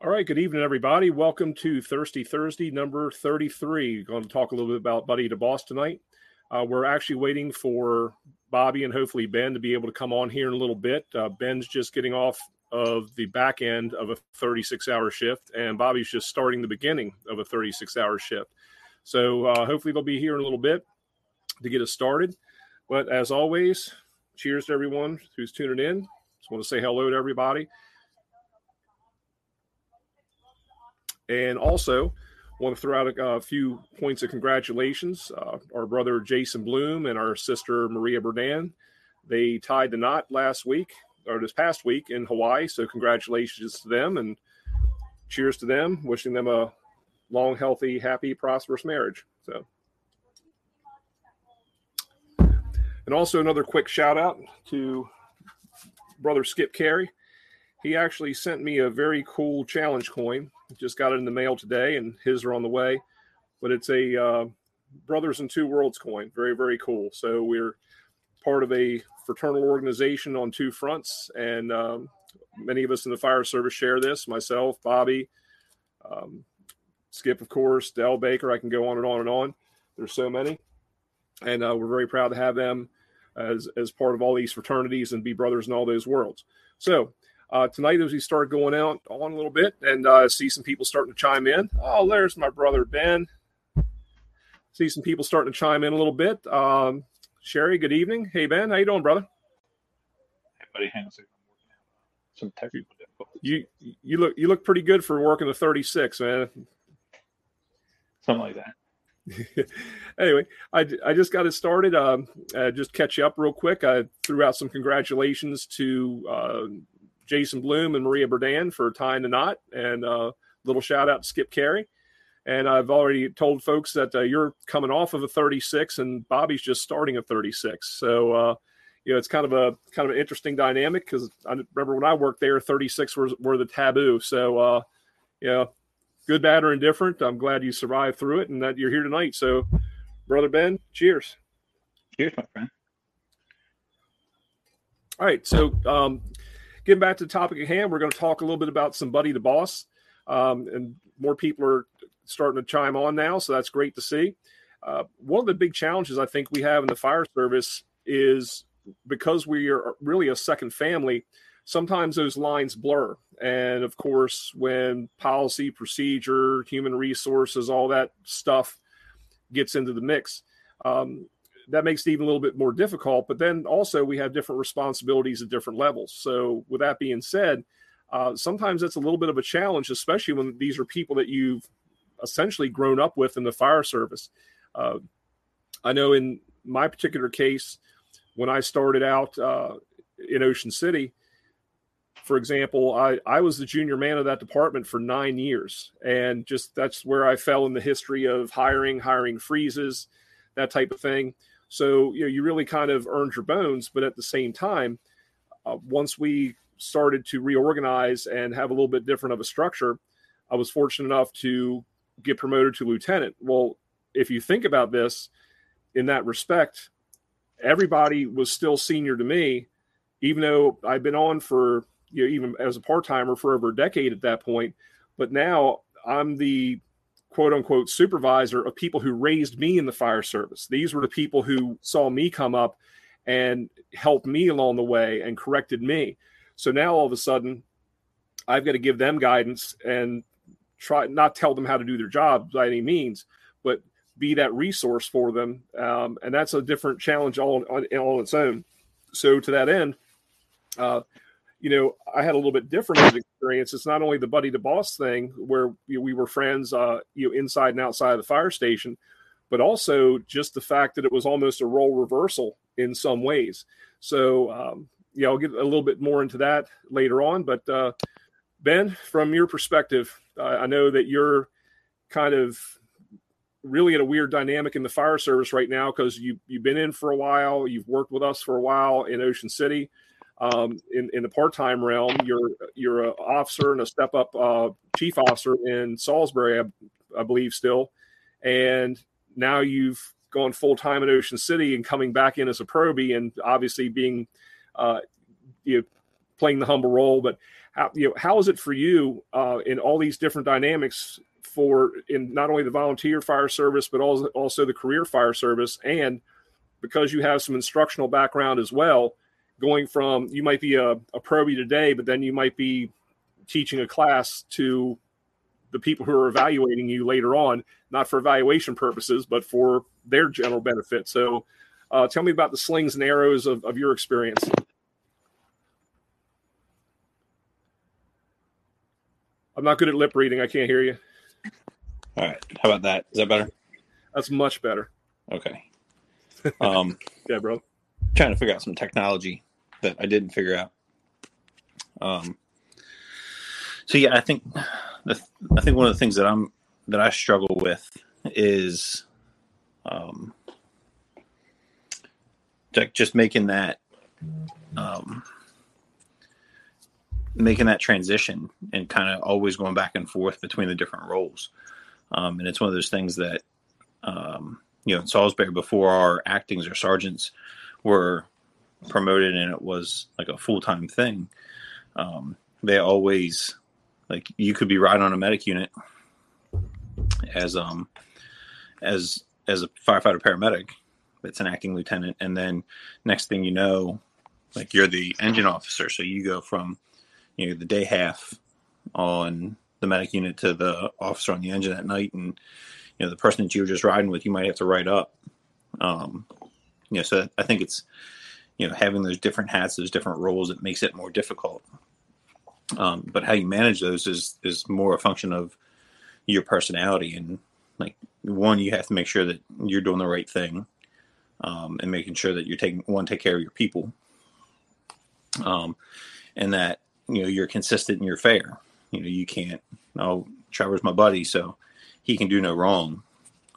All right, good evening, everybody. Welcome to Thirsty Thursday, number 33. Going to talk a little bit about Buddy to Boss tonight. Uh, we're actually waiting for Bobby and hopefully Ben to be able to come on here in a little bit. Uh, Ben's just getting off of the back end of a 36 hour shift, and Bobby's just starting the beginning of a 36 hour shift. So uh, hopefully they'll be here in a little bit to get us started. But as always, cheers to everyone who's tuning in. Just want to say hello to everybody. And also, want to throw out a, a few points of congratulations. Uh, our brother Jason Bloom and our sister Maria Berdan, they tied the knot last week or this past week in Hawaii. So congratulations to them and cheers to them. Wishing them a long, healthy, happy, prosperous marriage. So. And also another quick shout out to brother Skip Carey. He actually sent me a very cool challenge coin just got it in the mail today, and his are on the way. But it's a uh, Brothers in Two Worlds coin. Very, very cool. So we're part of a fraternal organization on two fronts, and um, many of us in the fire service share this. Myself, Bobby, um, Skip, of course, Dell Baker. I can go on and on and on. There's so many, and uh, we're very proud to have them as as part of all these fraternities and be brothers in all those worlds. So uh, tonight, as we start going out on a little bit and uh, see some people starting to chime in. Oh, there's my brother Ben. See some people starting to chime in a little bit. Um, Sherry, good evening. Hey Ben, how you doing, brother? Hey buddy, hang on a second. Some technical difficulties. You you look you look pretty good for working the 36, man. Something like that. anyway, I, I just got it started. Um, uh, just catch you up real quick. I threw out some congratulations to uh, Jason Bloom and Maria Berdan for tying the knot, and a uh, little shout out to Skip Carey. And I've already told folks that uh, you're coming off of a 36, and Bobby's just starting a 36. So, uh, you know, it's kind of a kind of an interesting dynamic because I remember when I worked there, 36 were, were the taboo. So, uh, you know, good, bad, or indifferent. I'm glad you survived through it and that you're here tonight. So, brother Ben, cheers. Cheers, my friend. All right. So, um, getting back to the topic at hand, we're going to talk a little bit about some Buddy to Boss. Um, and more people are starting to chime on now, so that's great to see. Uh, one of the big challenges I think we have in the fire service is because we are really a second family, sometimes those lines blur. And of course, when policy, procedure, human resources, all that stuff gets into the mix, um, that makes it even a little bit more difficult. But then also we have different responsibilities at different levels. So with that being said, uh, sometimes that's a little bit of a challenge, especially when these are people that you've essentially grown up with in the fire service. Uh, I know in my particular case, when I started out uh, in Ocean City, for example, I, I was the junior man of that department for nine years. And just that's where I fell in the history of hiring, hiring freezes, that type of thing. So you know you really kind of earned your bones, but at the same time, uh, once we started to reorganize and have a little bit different of a structure, I was fortunate enough to get promoted to lieutenant. Well, if you think about this in that respect, everybody was still senior to me, even though I've been on for you know even as a part timer for over a decade at that point. But now I'm the quote unquote supervisor of people who raised me in the fire service. These were the people who saw me come up and helped me along the way and corrected me. So now all of a sudden, I've got to give them guidance and try not tell them how to do their job by any means, but be that resource for them. Um, and that's a different challenge all on, all its own. So to that end, uh, you know, I had a little bit different experience. It's not only the buddy to boss thing where you know, we were friends, uh, you know, inside and outside of the fire station, but also just the fact that it was almost a role reversal in some ways. So, um, yeah, I'll get a little bit more into that later on. But uh, Ben, from your perspective, uh, I know that you're kind of really at a weird dynamic in the fire service right now because you you've been in for a while, you've worked with us for a while in Ocean City um, in, in the part-time realm, you're you're an officer and a step-up uh, chief officer in Salisbury, I, I, believe, still, and now you've gone full-time in Ocean City and coming back in as a probie, and obviously being uh, you know, playing the humble role, but how you know how is it for you uh, in all these different dynamics for in not only the volunteer fire service but also also the career fire service? And because you have some instructional background as well going from you might be a, a probie today but then you might be teaching a class to the people who are evaluating you later on not for evaluation purposes but for their general benefit so uh, tell me about the slings and arrows of, of your experience i'm not good at lip reading i can't hear you all right. How about that? Is that better? That's much better. Okay. Um, yeah, bro. Trying to figure out some technology that I didn't figure out. Um, so yeah, I think the, I think one of the things that I'm that I struggle with is um, just making that um, making that transition and kind of always going back and forth between the different roles. Um, and it's one of those things that, um, you know, in Salisbury, before our actings or sergeants were promoted and it was like a full time thing, um, they always, like, you could be riding on a medic unit as, um, as, as a firefighter paramedic that's an acting lieutenant. And then next thing you know, like you're the engine officer. So you go from, you know, the day half on the medic unit to the officer on the engine at night, and you know the person that you were just riding with, you might have to write up. Um, you know, so I think it's you know having those different hats, those different roles, it makes it more difficult. Um, but how you manage those is is more a function of your personality and like one, you have to make sure that you're doing the right thing, um, and making sure that you're taking one take care of your people, um, and that you know you're consistent and you're fair. You know, you can't. Oh, Trevor's my buddy, so he can do no wrong.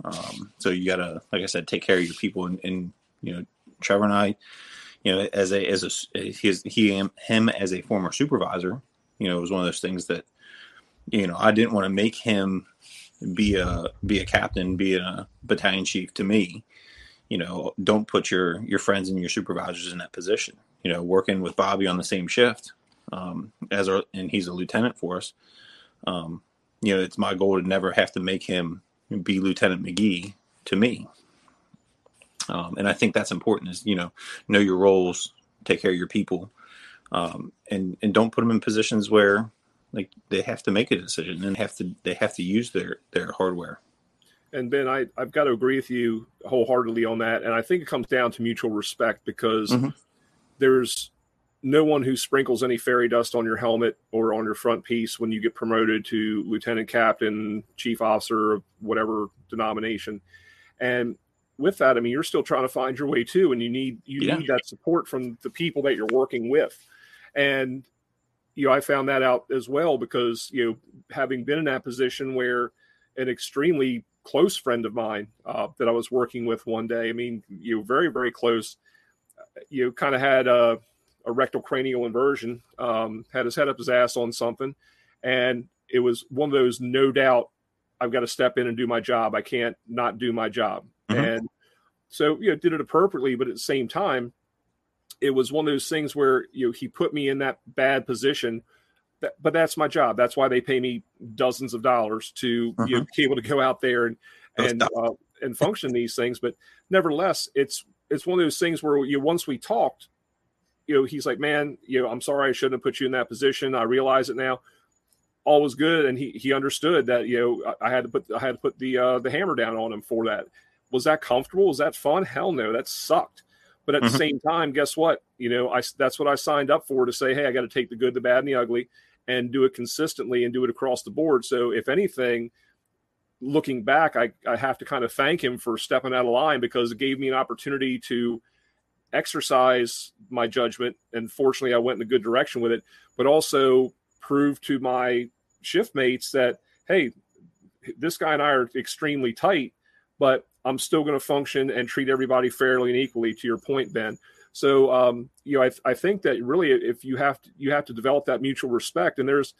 Um, so you gotta, like I said, take care of your people. And, and you know, Trevor and I, you know, as a as a his he him as a former supervisor, you know, it was one of those things that, you know, I didn't want to make him be a be a captain, be a battalion chief to me. You know, don't put your your friends and your supervisors in that position. You know, working with Bobby on the same shift, um, as our, and he's a lieutenant for us. Um, you know, it's my goal to never have to make him be Lieutenant McGee to me. Um, and I think that's important is, you know, know your roles, take care of your people, um, and, and don't put them in positions where like they have to make a decision and have to, they have to use their, their hardware. And Ben, I, I've got to agree with you wholeheartedly on that. And I think it comes down to mutual respect because mm-hmm. there's no one who sprinkles any fairy dust on your helmet or on your front piece when you get promoted to lieutenant captain, chief officer of whatever denomination. And with that, I mean, you're still trying to find your way too, and you need you yeah. need that support from the people that you're working with. And you know, I found that out as well because you know, having been in that position where an extremely close friend of mine uh, that I was working with one day, I mean, you know, very very close. You know, kind of had a a rectal cranial inversion, um, had his head up his ass on something. And it was one of those, no doubt, I've got to step in and do my job. I can't not do my job. Mm-hmm. And so, you know, did it appropriately, but at the same time, it was one of those things where, you know, he put me in that bad position. That, but that's my job. That's why they pay me dozens of dollars to mm-hmm. you know, be able to go out there and and uh, and function these things. But nevertheless, it's it's one of those things where you once we talked, you know, he's like, man, you know, I'm sorry I shouldn't have put you in that position. I realize it now. All was good, and he he understood that you know I had to put I had to put the uh, the hammer down on him for that. Was that comfortable? Was that fun? Hell no, that sucked. But at mm-hmm. the same time, guess what? You know, I that's what I signed up for to say, hey, I got to take the good, the bad, and the ugly, and do it consistently and do it across the board. So if anything, looking back, I, I have to kind of thank him for stepping out of line because it gave me an opportunity to exercise my judgment and fortunately I went in a good direction with it, but also prove to my shift mates that hey, this guy and I are extremely tight, but I'm still going to function and treat everybody fairly and equally. To your point, Ben. So um, you know, I, I think that really, if you have to, you have to develop that mutual respect, and there's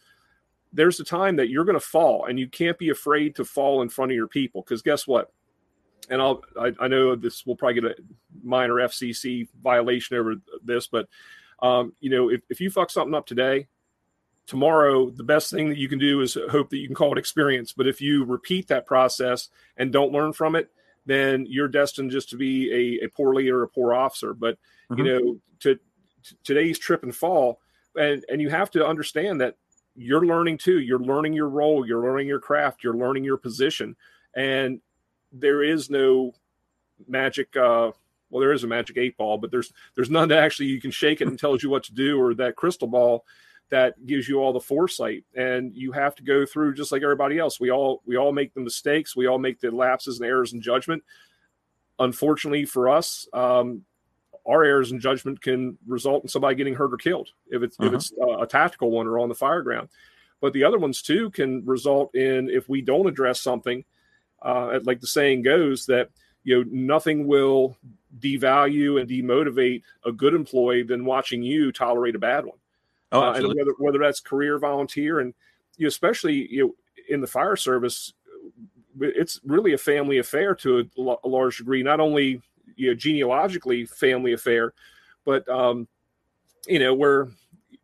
there's a time that you're going to fall, and you can't be afraid to fall in front of your people because guess what? and I'll I, I, know this will probably get a minor FCC violation over this, but Um, you know, if, if you fuck something up today, tomorrow the best thing that you can do is hope that you can call it experience. But if you repeat that process and don't learn from it, then you're destined just to be a, a poor leader, a poor officer. But mm-hmm. you know, to, to today's trip and fall, and and you have to understand that you're learning too. You're learning your role, you're learning your craft, you're learning your position, and there is no magic. Uh, well, there is a magic eight ball, but there's there's none that actually you can shake it and tells you what to do, or that crystal ball that gives you all the foresight. And you have to go through just like everybody else. We all we all make the mistakes, we all make the lapses and errors in judgment. Unfortunately for us, um, our errors in judgment can result in somebody getting hurt or killed if it's uh-huh. if it's uh, a tactical one or on the fire ground. But the other ones too can result in if we don't address something, uh, like the saying goes, that you know nothing will devalue and demotivate a good employee than watching you tolerate a bad one. Oh, uh, and whether whether that's career volunteer and you especially you know in the fire service, it's really a family affair to a, a large degree. Not only you know genealogically family affair, but um, you know where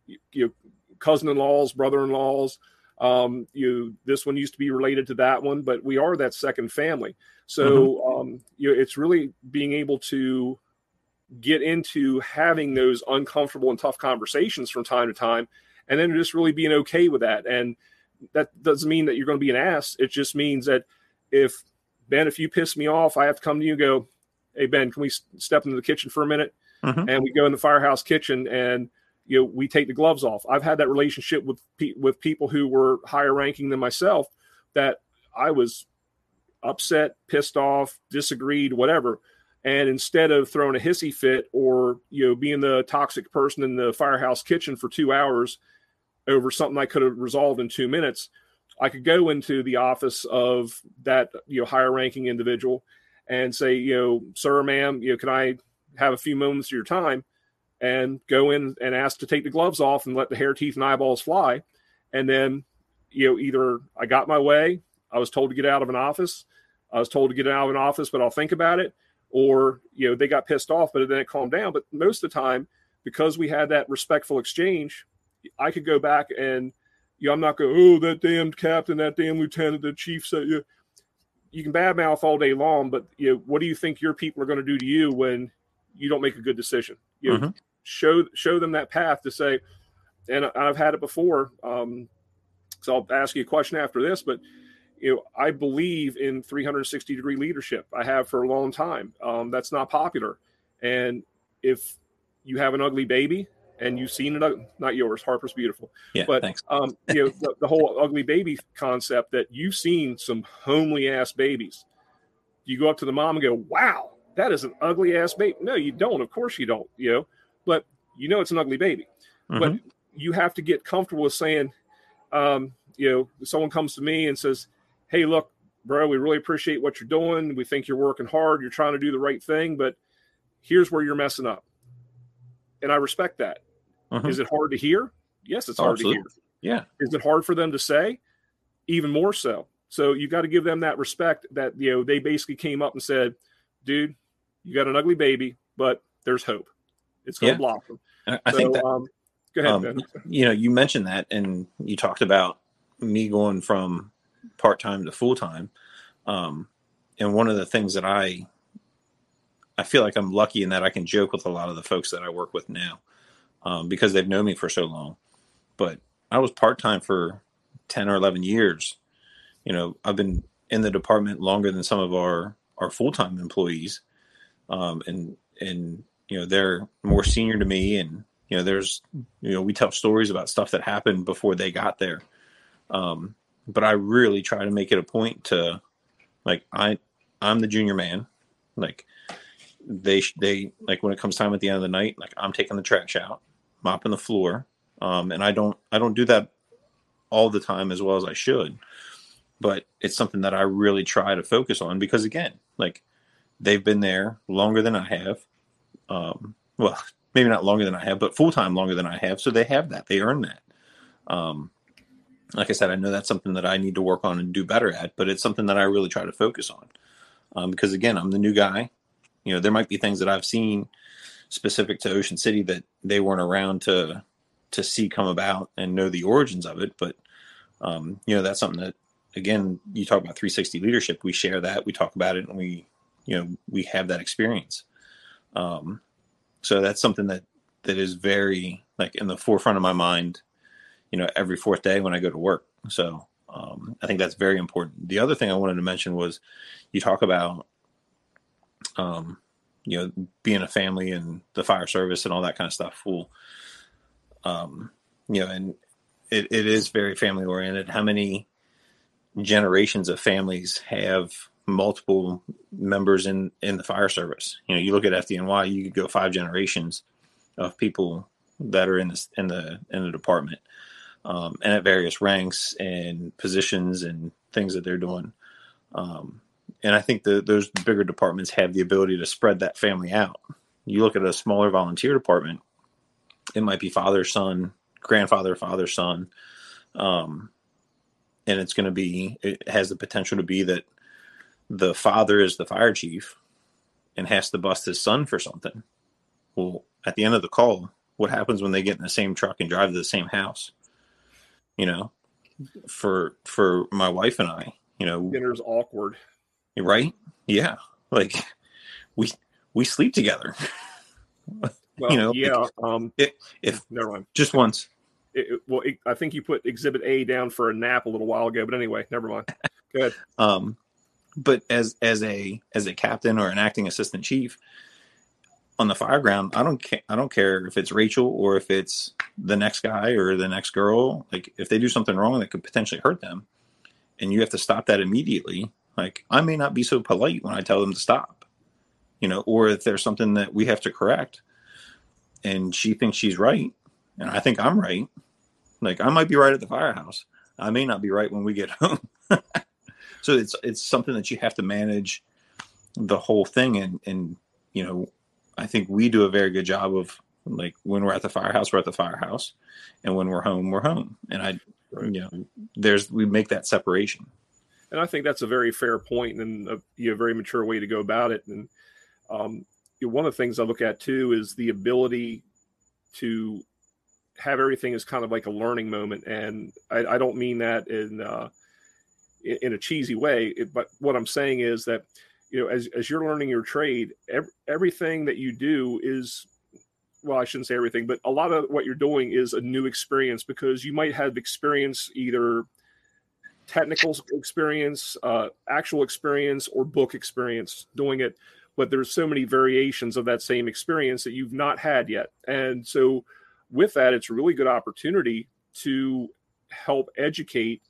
you know, cousin-in-laws, brother-in-laws. Um, you this one used to be related to that one, but we are that second family. So mm-hmm. um, you know, it's really being able to get into having those uncomfortable and tough conversations from time to time, and then just really being okay with that. And that doesn't mean that you're going to be an ass. It just means that if Ben, if you piss me off, I have to come to you and go, hey Ben, can we step into the kitchen for a minute? Mm-hmm. And we go in the firehouse kitchen and you know we take the gloves off. I've had that relationship with pe- with people who were higher ranking than myself that I was upset, pissed off, disagreed, whatever. And instead of throwing a hissy fit or you know being the toxic person in the firehouse kitchen for two hours over something I could have resolved in two minutes, I could go into the office of that you know higher ranking individual and say, you know, sir, ma'am, you know, can I have a few moments of your time? And go in and ask to take the gloves off and let the hair, teeth, and eyeballs fly. And then, you know, either I got my way, I was told to get out of an office, I was told to get out of an office, but I'll think about it, or you know, they got pissed off, but then it calmed down. But most of the time, because we had that respectful exchange, I could go back and you know, I'm not going, oh, that damn captain, that damn lieutenant, the chief said, you you can badmouth all day long, but you know, what do you think your people are going to do to you when you don't make a good decision? You know, mm-hmm. show show them that path to say, and I've had it before. Um, so I'll ask you a question after this, but you know, I believe in 360 degree leadership. I have for a long time. Um, that's not popular, and if you have an ugly baby and you've seen it, not yours, Harper's beautiful. Yeah, but thanks. um, you know, the, the, whole ugly baby concept that you've seen some homely ass babies. You go up to the mom and go, "Wow, that is an ugly ass baby." No, you don't. Of course you don't. You know, but you know it's an ugly baby. Mm-hmm. But you have to get comfortable with saying, um, you know, someone comes to me and says, "Hey, look, bro, we really appreciate what you're doing. We think you're working hard. You're trying to do the right thing, but here's where you're messing up." And I respect that Mm-hmm. Is it hard to hear? Yes, it's hard Absolutely. to hear. Yeah. Is it hard for them to say? Even more so. So you got to give them that respect that you know they basically came up and said, "Dude, you got an ugly baby, but there's hope. It's going to yeah. blossom." I, I so, think that. Um, go ahead. Um, you know, you mentioned that, and you talked about me going from part time to full time. Um, and one of the things that I I feel like I'm lucky in that I can joke with a lot of the folks that I work with now um, because they've known me for so long. But I was part time for 10 or 11 years. You know, I've been in the department longer than some of our, our full time employees. Um, and, and, you know, they're more senior to me. And, you know, there's, you know, we tell stories about stuff that happened before they got there. Um, but I really try to make it a point to, like, I, I'm the junior man. Like, they, they, like, when it comes time at the end of the night, like, I'm taking the trash out mopping the floor. Um, and I don't I don't do that all the time as well as I should. But it's something that I really try to focus on because again, like they've been there longer than I have. Um, well, maybe not longer than I have, but full time longer than I have. So they have that. They earn that. Um, like I said, I know that's something that I need to work on and do better at, but it's something that I really try to focus on. Um, because again, I'm the new guy. You know, there might be things that I've seen specific to Ocean City that they weren't around to to see come about and know the origins of it. But um, you know, that's something that again, you talk about 360 leadership. We share that, we talk about it, and we you know we have that experience. Um, so that's something that that is very like in the forefront of my mind. You know, every fourth day when I go to work. So um, I think that's very important. The other thing I wanted to mention was you talk about um, you know, being a family and the fire service and all that kind of stuff. Well, um, you know, and it, it is very family oriented. How many generations of families have multiple members in in the fire service? You know, you look at FDNY, you could go five generations of people that are in the in the in the department, um, and at various ranks and positions and things that they're doing. Um, and I think those bigger departments have the ability to spread that family out. You look at a smaller volunteer department, it might be father, son, grandfather, father, son, um, and it's going to be. It has the potential to be that the father is the fire chief and has to bust his son for something. Well, at the end of the call, what happens when they get in the same truck and drive to the same house? You know, for for my wife and I, you know, dinner's awkward right? Yeah, like we we sleep together. Well, you know, yeah. If, um, if, if never mind, just once. It, well, it, I think you put Exhibit A down for a nap a little while ago, but anyway, never mind. Good. um, but as as a as a captain or an acting assistant chief on the fire ground, I don't ca- I don't care if it's Rachel or if it's the next guy or the next girl. Like if they do something wrong that could potentially hurt them, and you have to stop that immediately like I may not be so polite when I tell them to stop, you know, or if there's something that we have to correct and she thinks she's right and I think I'm right. Like I might be right at the firehouse. I may not be right when we get home. so it's it's something that you have to manage the whole thing and and you know, I think we do a very good job of like when we're at the firehouse, we're at the firehouse, and when we're home, we're home. And I, right. you know, there's we make that separation and I think that's a very fair point and a you know, very mature way to go about it. And um, you know, one of the things I look at too is the ability to have everything as kind of like a learning moment. And I, I don't mean that in uh, in, in a cheesy way, it, but what I'm saying is that you know, as as you're learning your trade, every, everything that you do is well, I shouldn't say everything, but a lot of what you're doing is a new experience because you might have experience either technical experience, uh, actual experience, or book experience doing it. But there's so many variations of that same experience that you've not had yet. And so, with that, it's a really good opportunity to help educate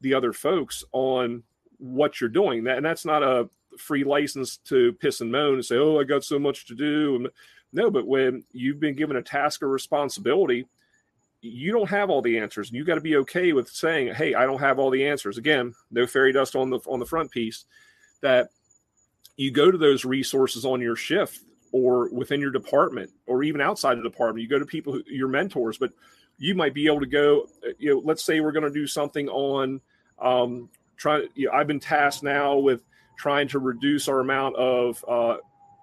the other folks on what you're doing. And that's not a free license to piss and moan and say, oh, I got so much to do. No, but when you've been given a task or responsibility, you don't have all the answers. And you got to be okay with saying hey i don't have all the answers. Again no fairy dust on the on the front piece that you go to those resources on your shift or within your department or even outside the department. You go to people who, your mentors but you might be able to go you know let's say we're going to do something on um trying you know, i've been tasked now with trying to reduce our amount of uh,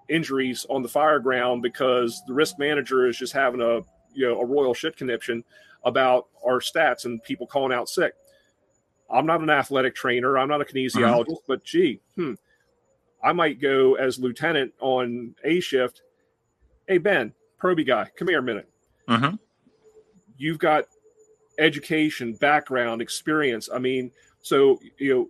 injuries on the fire ground because the risk manager is just having a you know a royal shit conniption about our stats and people calling out sick. I'm not an athletic trainer. I'm not a kinesiologist, mm-hmm. but gee, hmm, I might go as lieutenant on A shift. Hey Ben, Proby guy, come here a minute. Mm-hmm. You've got education, background, experience. I mean, so you know,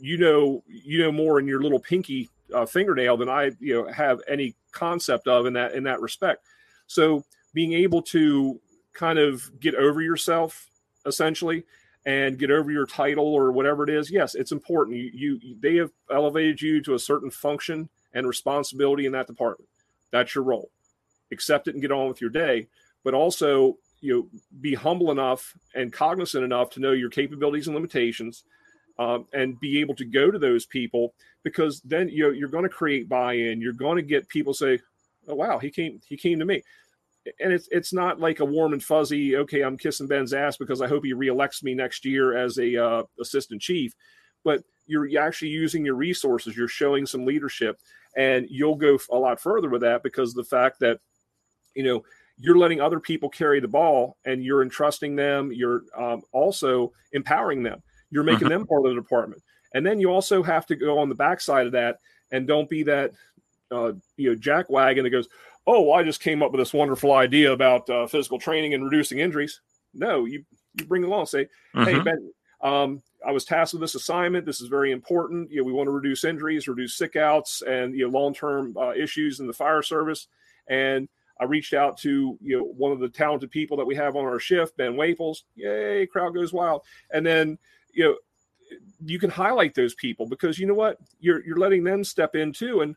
you know, you know more in your little pinky uh, fingernail than I, you know, have any concept of in that in that respect. So being able to kind of get over yourself essentially and get over your title or whatever it is yes it's important. You, you they have elevated you to a certain function and responsibility in that department. That's your role. Accept it and get on with your day but also you know be humble enough and cognizant enough to know your capabilities and limitations um, and be able to go to those people because then you know you're going to create buy-in you're going to get people say oh wow he came he came to me and it's it's not like a warm and fuzzy. Okay, I'm kissing Ben's ass because I hope he reelects me next year as a uh, assistant chief. But you're actually using your resources. You're showing some leadership, and you'll go a lot further with that because the fact that you know, you're letting other people carry the ball and you're entrusting them. You're um, also empowering them. You're making mm-hmm. them part of the department. And then you also have to go on the backside of that and don't be that, uh, you know, jackwagon that goes, oh, I just came up with this wonderful idea about uh, physical training and reducing injuries. No, you you bring along, say, mm-hmm. hey Ben, um, I was tasked with this assignment. This is very important. You know, we want to reduce injuries, reduce sick outs, and you know, long term uh, issues in the fire service. And I reached out to you know one of the talented people that we have on our shift, Ben Waples. Yay, crowd goes wild. And then you know you can highlight those people because you know what you're you're letting them step in too, and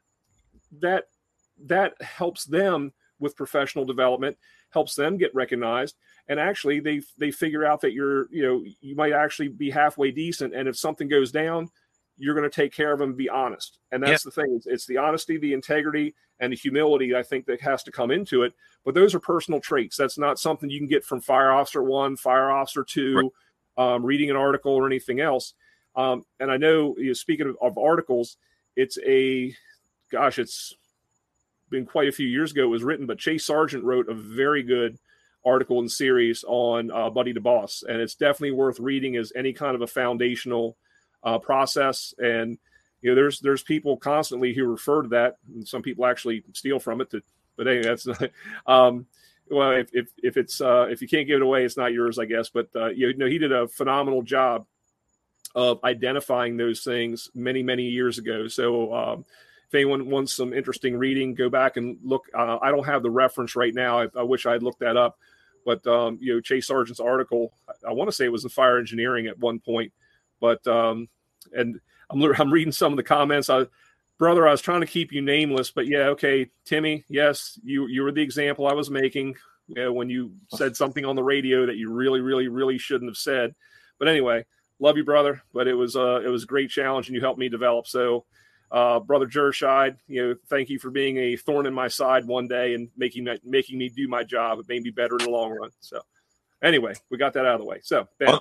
that that helps them with professional development, helps them get recognized, and actually they they figure out that you're you know you might actually be halfway decent, and if something goes down, you're going to take care of them be honest. And that's the thing. It's, it's, the honesty, the integrity, and the humility I think that has to come into it. But those are personal traits. That's not something you can get from fire officer one, fire officer two, right. Um, reading an article or anything else. Um, and I know, you know speaking of, of, articles, it's a gosh, it's been quite a few years ago. It was written, but Chase Sargent wrote a very good article and series on uh, Buddy the Boss, and it's definitely worth reading as any kind of a foundational uh, process. And you know, there's there's people constantly who refer to that, and some people actually steal from it. To, but anyway, that's um, well, if, if, if it's uh, if you can't give it away, it's not yours, I guess. But uh, you know, he did a phenomenal job of identifying those things many many years ago. So. Um, if anyone wants some interesting reading, go back and look. Uh, I don't have the reference right now. I, I wish I had looked that up. But um, you know, Chase Sargent's article, I, I want to say it was in fire engineering at one point, but um, and I'm I'm reading some of the comments. I, brother, I was trying to keep you nameless, but yeah, okay, Timmy, yes, you you were the example I was making you know, when you said something on the radio that you really, really, really shouldn't have said. But anyway, love you, brother. But it was uh, it was a great challenge, and you helped me develop. So, uh, brother Jershide, you know, thank you for being a thorn in my side one day and making making me do my job. It made me better in the long run. So, anyway, we got that out of the way. So, ben,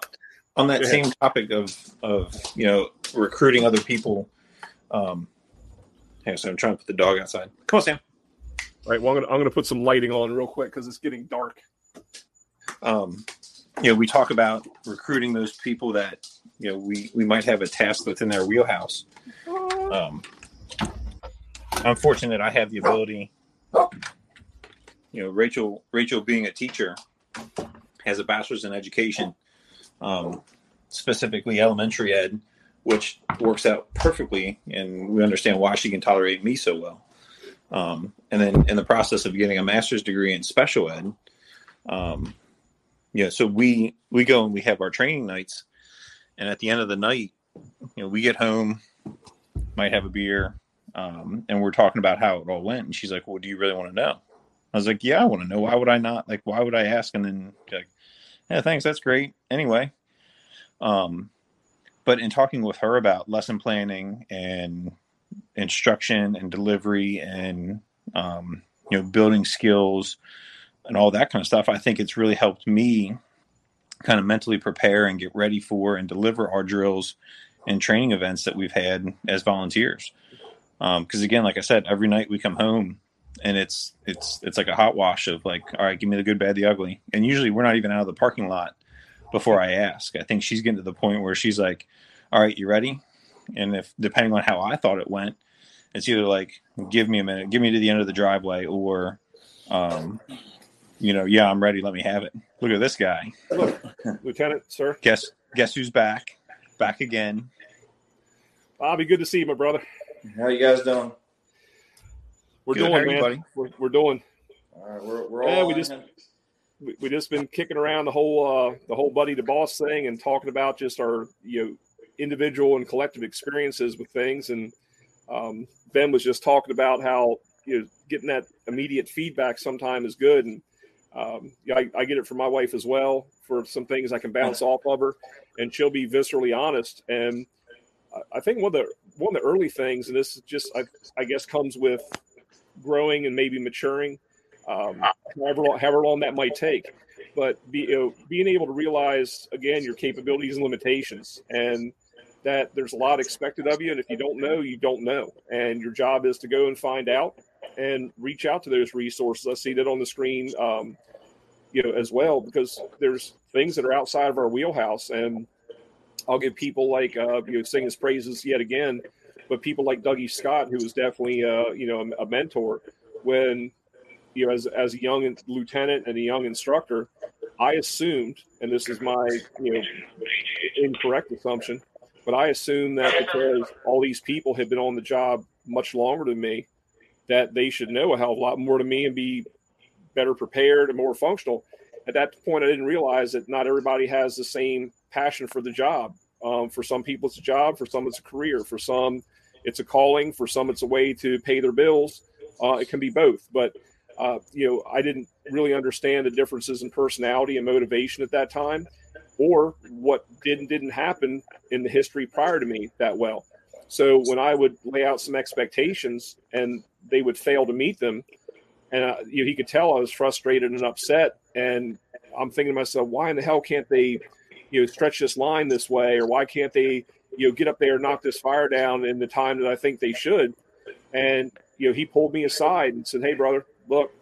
on that same topic of of you know recruiting other people. Um, hey, so I'm trying to put the dog outside. Come on, Sam. All right. Well, I'm gonna I'm gonna put some lighting on real quick because it's getting dark. Um, you know, we talk about recruiting those people that you know we we might have a task within their wheelhouse. Um, I'm fortunate I have the ability. You know, Rachel Rachel being a teacher has a bachelor's in education um, specifically elementary ed, which works out perfectly, and we understand why she can tolerate me so well. Um, and then in the process of getting a master's degree in special ed, um, yeah, so we we go and we have our training nights, and at the end of the night, you know, we get home, might have a beer, um, and we're talking about how it all went. And she's like, "Well, do you really want to know?" I was like, "Yeah, I want to know. Why would I not? Like, why would I ask?" And then like, yeah, thanks. That's great. Anyway, um, but in talking with her about lesson planning and instruction and delivery and um, you know building skills and all that kind of stuff, I think it's really helped me kind of mentally prepare and get ready for and deliver our drills and training events that we've had as volunteers. Because um, again, like I said, every night we come home and it's it's it's like a hot wash of like all right give me the good bad the ugly and usually we're not even out of the parking lot before i ask. I think she's getting to the point where she's like all right you ready? And if depending on how i thought it went it's either like give me a minute give me to the end of the driveway or um you know yeah i'm ready let me have it. Look at this guy. Look lieutenant sir. Guess guess who's back? Back again. Bobby good to see you my brother. How you guys doing? We're Good, doing, man. We're, we're, doing. All right, we're, we're yeah, we just we, just been kicking around the whole uh, the whole buddy the boss thing and talking about just our you know individual and collective experiences with things. And um, Ben was just talking about how you know getting that immediate feedback sometimes is good. And um, I, I, get it from my wife as well for some things I can bounce off of her, and she'll be viscerally honest. And I think one of the one of the early things, and this just I, I guess comes with growing and maybe maturing, um, ah. however, long, however long that might take. But be, you know, being able to realize again your capabilities and limitations, and that there's a lot expected of you, and if you don't know, you don't know, and your job is to go and find out and reach out to those resources. I see that on the screen, um, you know, as well, because there's things that are outside of our wheelhouse. And I'll give people like, uh, you know, sing his praises yet again, but people like Dougie Scott, who was definitely, uh, you know, a, a mentor when, you know, as, as a young lieutenant and a young instructor, I assumed, and this is my, you know, incorrect assumption, but I assumed that because all these people had been on the job much longer than me, that they should know a hell of a lot more to me and be better prepared and more functional. At that point, I didn't realize that not everybody has the same passion for the job. Um, for some people, it's a job. For some, it's a career. For some, it's a calling. For some, it's a way to pay their bills. Uh, it can be both. But uh, you know, I didn't really understand the differences in personality and motivation at that time, or what didn't didn't happen in the history prior to me that well. So when I would lay out some expectations and they would fail to meet them, and uh, you know, he could tell I was frustrated and upset. And I'm thinking to myself, why in the hell can't they, you know, stretch this line this way, or why can't they, you know, get up there and knock this fire down in the time that I think they should? And you know, he pulled me aside and said, "Hey, brother, look,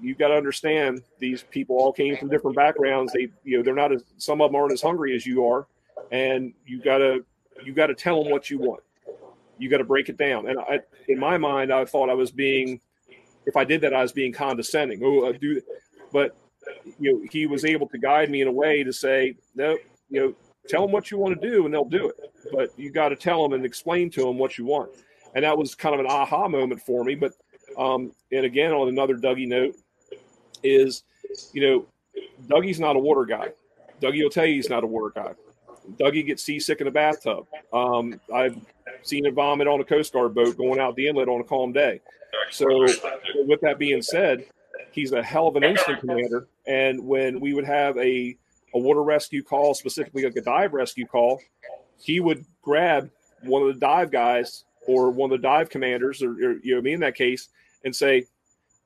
you've got to understand these people all came from different backgrounds. They, you know, they're not as some of them aren't as hungry as you are, and you got to you got to tell them what you want you got to break it down. And I, in my mind, I thought I was being, if I did that, I was being condescending. Oh, I do, but you know, he was able to guide me in a way to say, no, you know, tell them what you want to do, and they'll do it. But you got to tell them and explain to them what you want. And that was kind of an aha moment for me. But um, and again, on another Dougie note, is you know, Dougie's not a water guy. Dougie will tell you he's not a water guy. Dougie gets seasick in a bathtub. Um, I've seen him vomit on a Coast Guard boat going out the inlet on a calm day. So, with that being said, he's a hell of an incident commander. And when we would have a, a water rescue call, specifically like a dive rescue call, he would grab one of the dive guys or one of the dive commanders, or, or you know, me in that case, and say,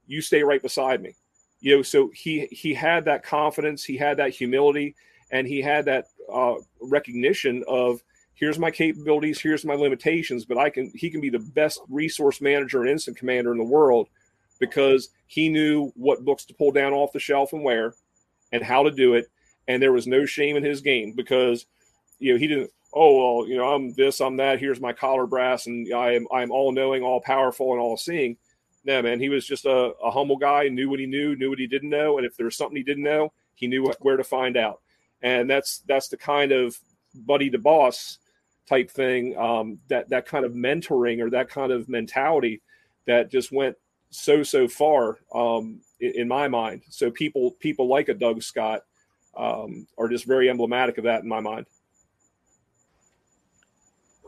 "You stay right beside me." You know, so he he had that confidence, he had that humility, and he had that uh, recognition of here's my capabilities, here's my limitations, but I can he can be the best resource manager and incident commander in the world because he knew what books to pull down off the shelf and where and how to do it. And there was no shame in his game because you know he didn't oh well you know I'm this I'm that here's my collar brass and I am I'm all knowing all powerful and all seeing. No man, he was just a, a humble guy, knew what he knew, knew what he didn't know, and if there was something he didn't know, he knew where to find out. And that's that's the kind of buddy the boss type thing, um, that that kind of mentoring or that kind of mentality that just went so so far um, in, in, my mind. So people people like a Doug Scott um, are just very emblematic of that in my mind.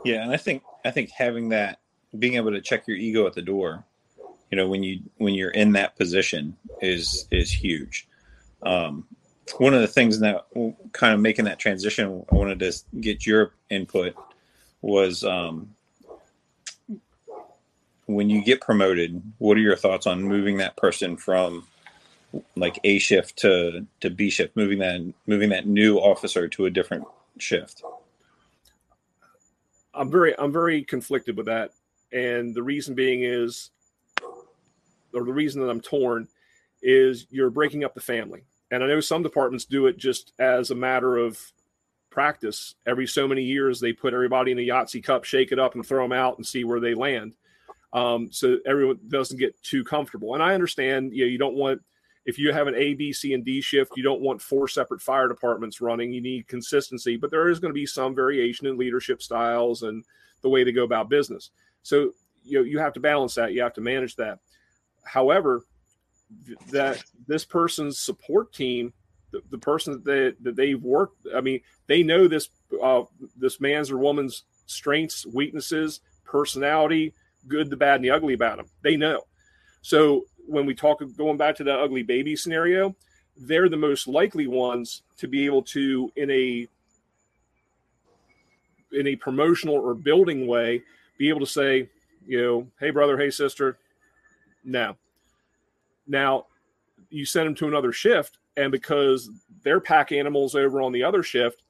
Yeah, and I think I think having that being able to check your ego at the door, you know, when you when you're in that position is is huge. Um, one of the things that kind of making that transition, I wanted to get your input was um, when you get promoted, what are your thoughts on moving that person from like A shift to to B shift, moving that moving that new officer to a different shift? I'm very I'm very conflicted with that, and the reason being is, or the reason that I'm torn is you're breaking up the family. And I know some departments do it just as a matter of practice. Every so many years, they put everybody in a Yahtzee cup, shake it up, and throw them out and see where they land. Um, so everyone doesn't get too comfortable. And I understand, you know, you don't want if you have an A, B, C, and D shift, you don't want four separate fire departments running. You need consistency, but there is going to be some variation in leadership styles and the way they go about business. So you know you have to balance that. You have to manage that. However, that this person's support team the, the person that, they, that they've worked i mean they know this uh, this man's or woman's strengths weaknesses personality good the bad and the ugly about them they know. So when we talk going back to that ugly baby scenario they're the most likely ones to be able to in a in a promotional or building way be able to say you know hey brother hey sister no now you send them to another shift and because they're pack animals over on the other shift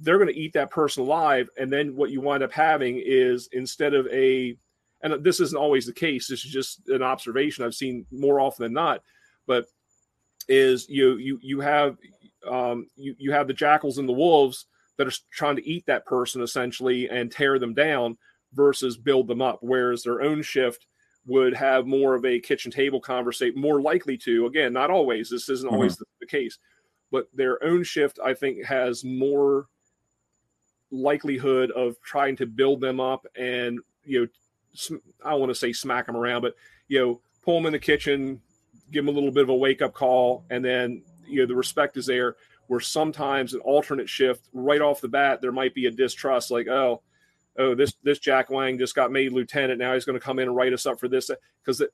they're going to eat that person alive and then what you wind up having is instead of a and this isn't always the case. This is just an observation I've seen more often than not. But is you you you have um, you you have the jackals and the wolves that are trying to eat that person essentially and tear them down versus build them up. Whereas their own shift would have more of a kitchen table conversation, more likely to. Again, not always. This isn't always mm-hmm. the, the case, but their own shift, I think, has more likelihood of trying to build them up and you know I don't want to say smack them around, but you know pull them in the kitchen, give them a little bit of a wake up call, and then you know the respect is there. Where sometimes an alternate shift right off the bat there might be a distrust, like oh oh this this Jack Wang just got made lieutenant now he's going to come in and write us up for this because it,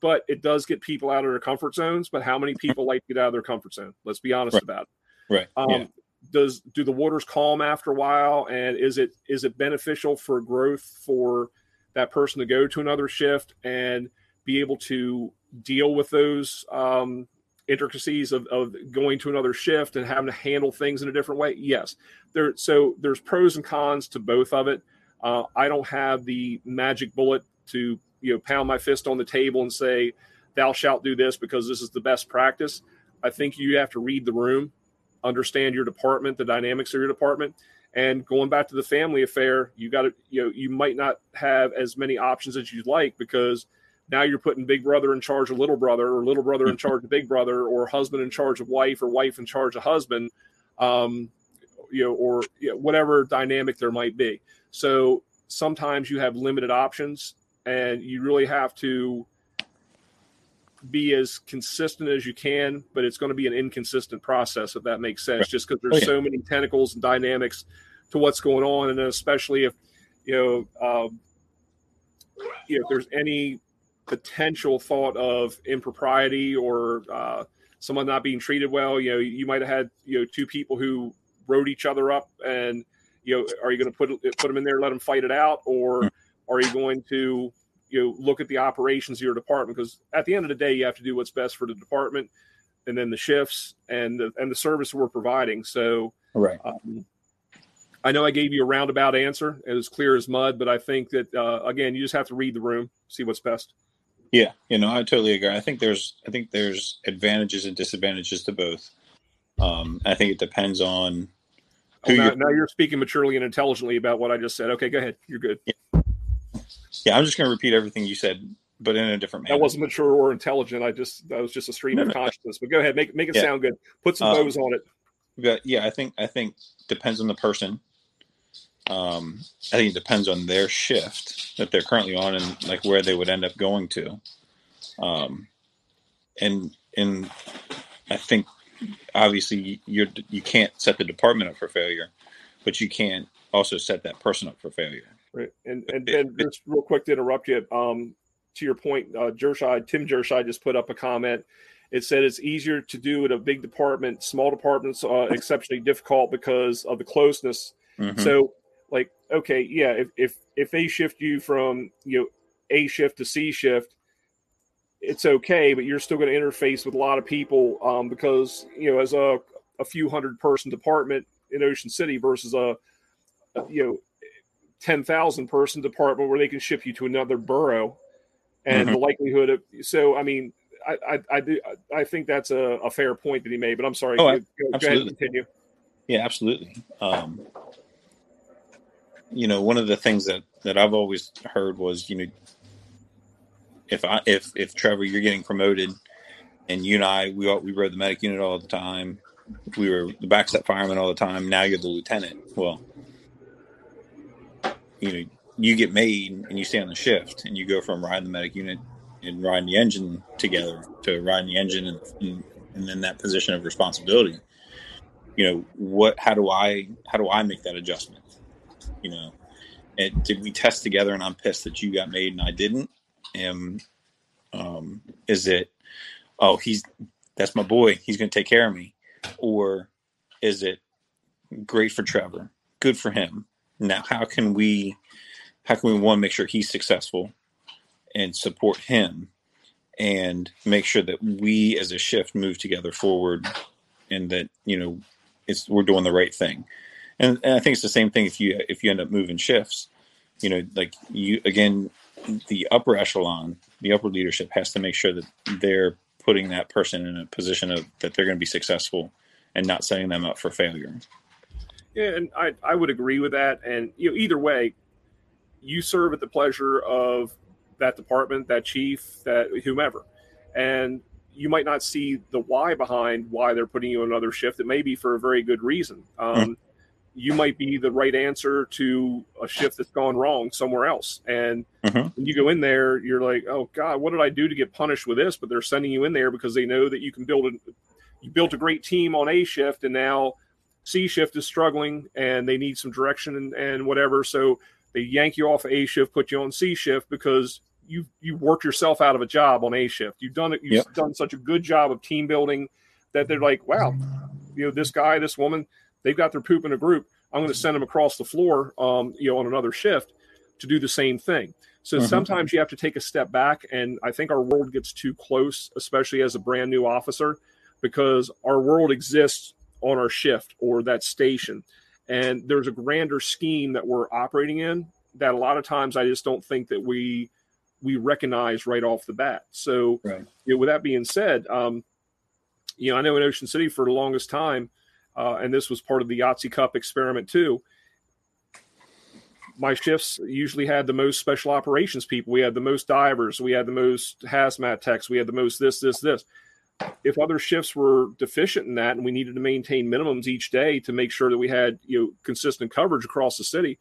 but it does get people out of their comfort zones. But how many people like to get out of their comfort zone? Let's be honest right. about it. Right. Um, yeah does do the waters calm after a while and is it is it beneficial for growth for that person to go to another shift and be able to deal with those um, intricacies of, of going to another shift and having to handle things in a different way yes there so there's pros and cons to both of it uh, i don't have the magic bullet to you know pound my fist on the table and say thou shalt do this because this is the best practice i think you have to read the room understand your department, the dynamics of your department. And going back to the family affair, you got to, you know, you might not have as many options as you'd like because now you're putting big brother in charge of little brother or little brother in charge of big brother or husband in charge of wife or wife in charge of husband, um, you know, or you know, whatever dynamic there might be. So sometimes you have limited options and you really have to be as consistent as you can, but it's going to be an inconsistent process if that makes sense. Right. Just because there's so many tentacles and dynamics to what's going on, and especially if you know, um, you know, if there's any potential thought of impropriety or uh, someone not being treated well, you know, you might have had you know two people who wrote each other up, and you know, are you going to put put them in there, let them fight it out, or hmm. are you going to you know look at the operations of your department? Because at the end of the day you have to do what's best for the department and then the shifts and the and the service we're providing. So right. um, i know i gave you a roundabout answer it was clear as mud but i think that uh, again you just have to read the room see what's best. Yeah you know i totally agree. I think there's i think there's advantages and disadvantages to both. Um, i think it depends on oh, now, you're, now you're speaking maturely and intelligently about what i just said okay go ahead you're good yeah. Yeah, I'm just going to repeat everything you said, but in a different manner. That wasn't mature or intelligent. I just that was just a stream of consciousness. But go ahead, make make it yeah. sound good. Put some bows um, on it. Yeah, I think I think depends on the person. Um, I think it depends on their shift that they're currently on and like where they would end up going to. Um, and and I think obviously you're you can't set the department up for failure, but you can also set that person up for failure. Right. And and, and just real quick to interrupt you, um, to your point, uh, Jershai, Tim Jershai just put up a comment. It said it's easier to do at a big department. Small departments are exceptionally difficult because of the closeness. Mm-hmm. So, like, okay, yeah, if if if they shift you from you know A shift to C shift, it's okay, but you're still going to interface with a lot of people um, because you know as a a few hundred person department in Ocean City versus a, a you know 10,000 person department where they can ship you to another borough and mm-hmm. the likelihood of so i mean i i, I do i think that's a, a, fair point that he made but i'm sorry oh, go, go ahead and continue. Yeah absolutely. Um, you know one of the things that that i've always heard was you know if i if if trevor you're getting promoted and you and i we all, we rode the medic unit all the time. We were the backstep fireman all the time. Now you're the lieutenant. Well you know you get made and you stay on the shift and you go from riding the medic unit and riding the engine together to riding the engine and, and, and then that position of responsibility. You know what how do i how do i make that adjustment? You know and did we test together and i'm pissed that you got made and i didn't um is it oh he's that's my boy. He's going to take care of me. Or is it great for trevor? Good for him. Now, how can we, how can we one make sure he's successful and support him, and make sure that we as a shift move together forward, and that you know, it's we're doing the right thing. And, and I think it's the same thing if you if you end up moving shifts, you know, like you again, the upper echelon, the upper leadership has to make sure that they're putting that person in a position of that they're going to be successful and not setting them up for failure. Yeah, and I, I would agree with that. And you know, either way, you serve at the pleasure of that department, that chief, that whomever. And you might not see the why behind why they're putting you on another shift. It may be for a very good reason. Um, mm-hmm. You might be the right answer to a shift that's gone wrong somewhere else. And mm-hmm. when you go in there, you're like, oh God, what did I do to get punished with this? But they're sending you in there because they know that you can build a you built a great team on A shift and now C shift is struggling and they need some direction and, and whatever. So they yank you off A shift, put you on C shift because you you worked yourself out of a job on A shift. You've done it. You've yep. done such a good job of team building that they're like, wow, you know, this guy, this woman, they've got their poop in a group. I'm going to send them across the floor, um, you know, on another shift to do the same thing. So mm-hmm. sometimes you have to take a step back, and I think our world gets too close, especially as a brand new officer, because our world exists on our shift or that station, and there's a grander scheme that we're operating in that a lot of times I just don't think that we we recognize right off the bat. So, right. you know, with that being said, um, you know, I know in Ocean City for the longest time, uh, and this was part of the Yahtzee Cup experiment too. My shifts usually had the most special operations people. We had the most divers. We had the most hazmat techs. We had the most this, this, this. If other shifts were deficient in that, and we needed to maintain minimums each day to make sure that we had you know consistent coverage across the city,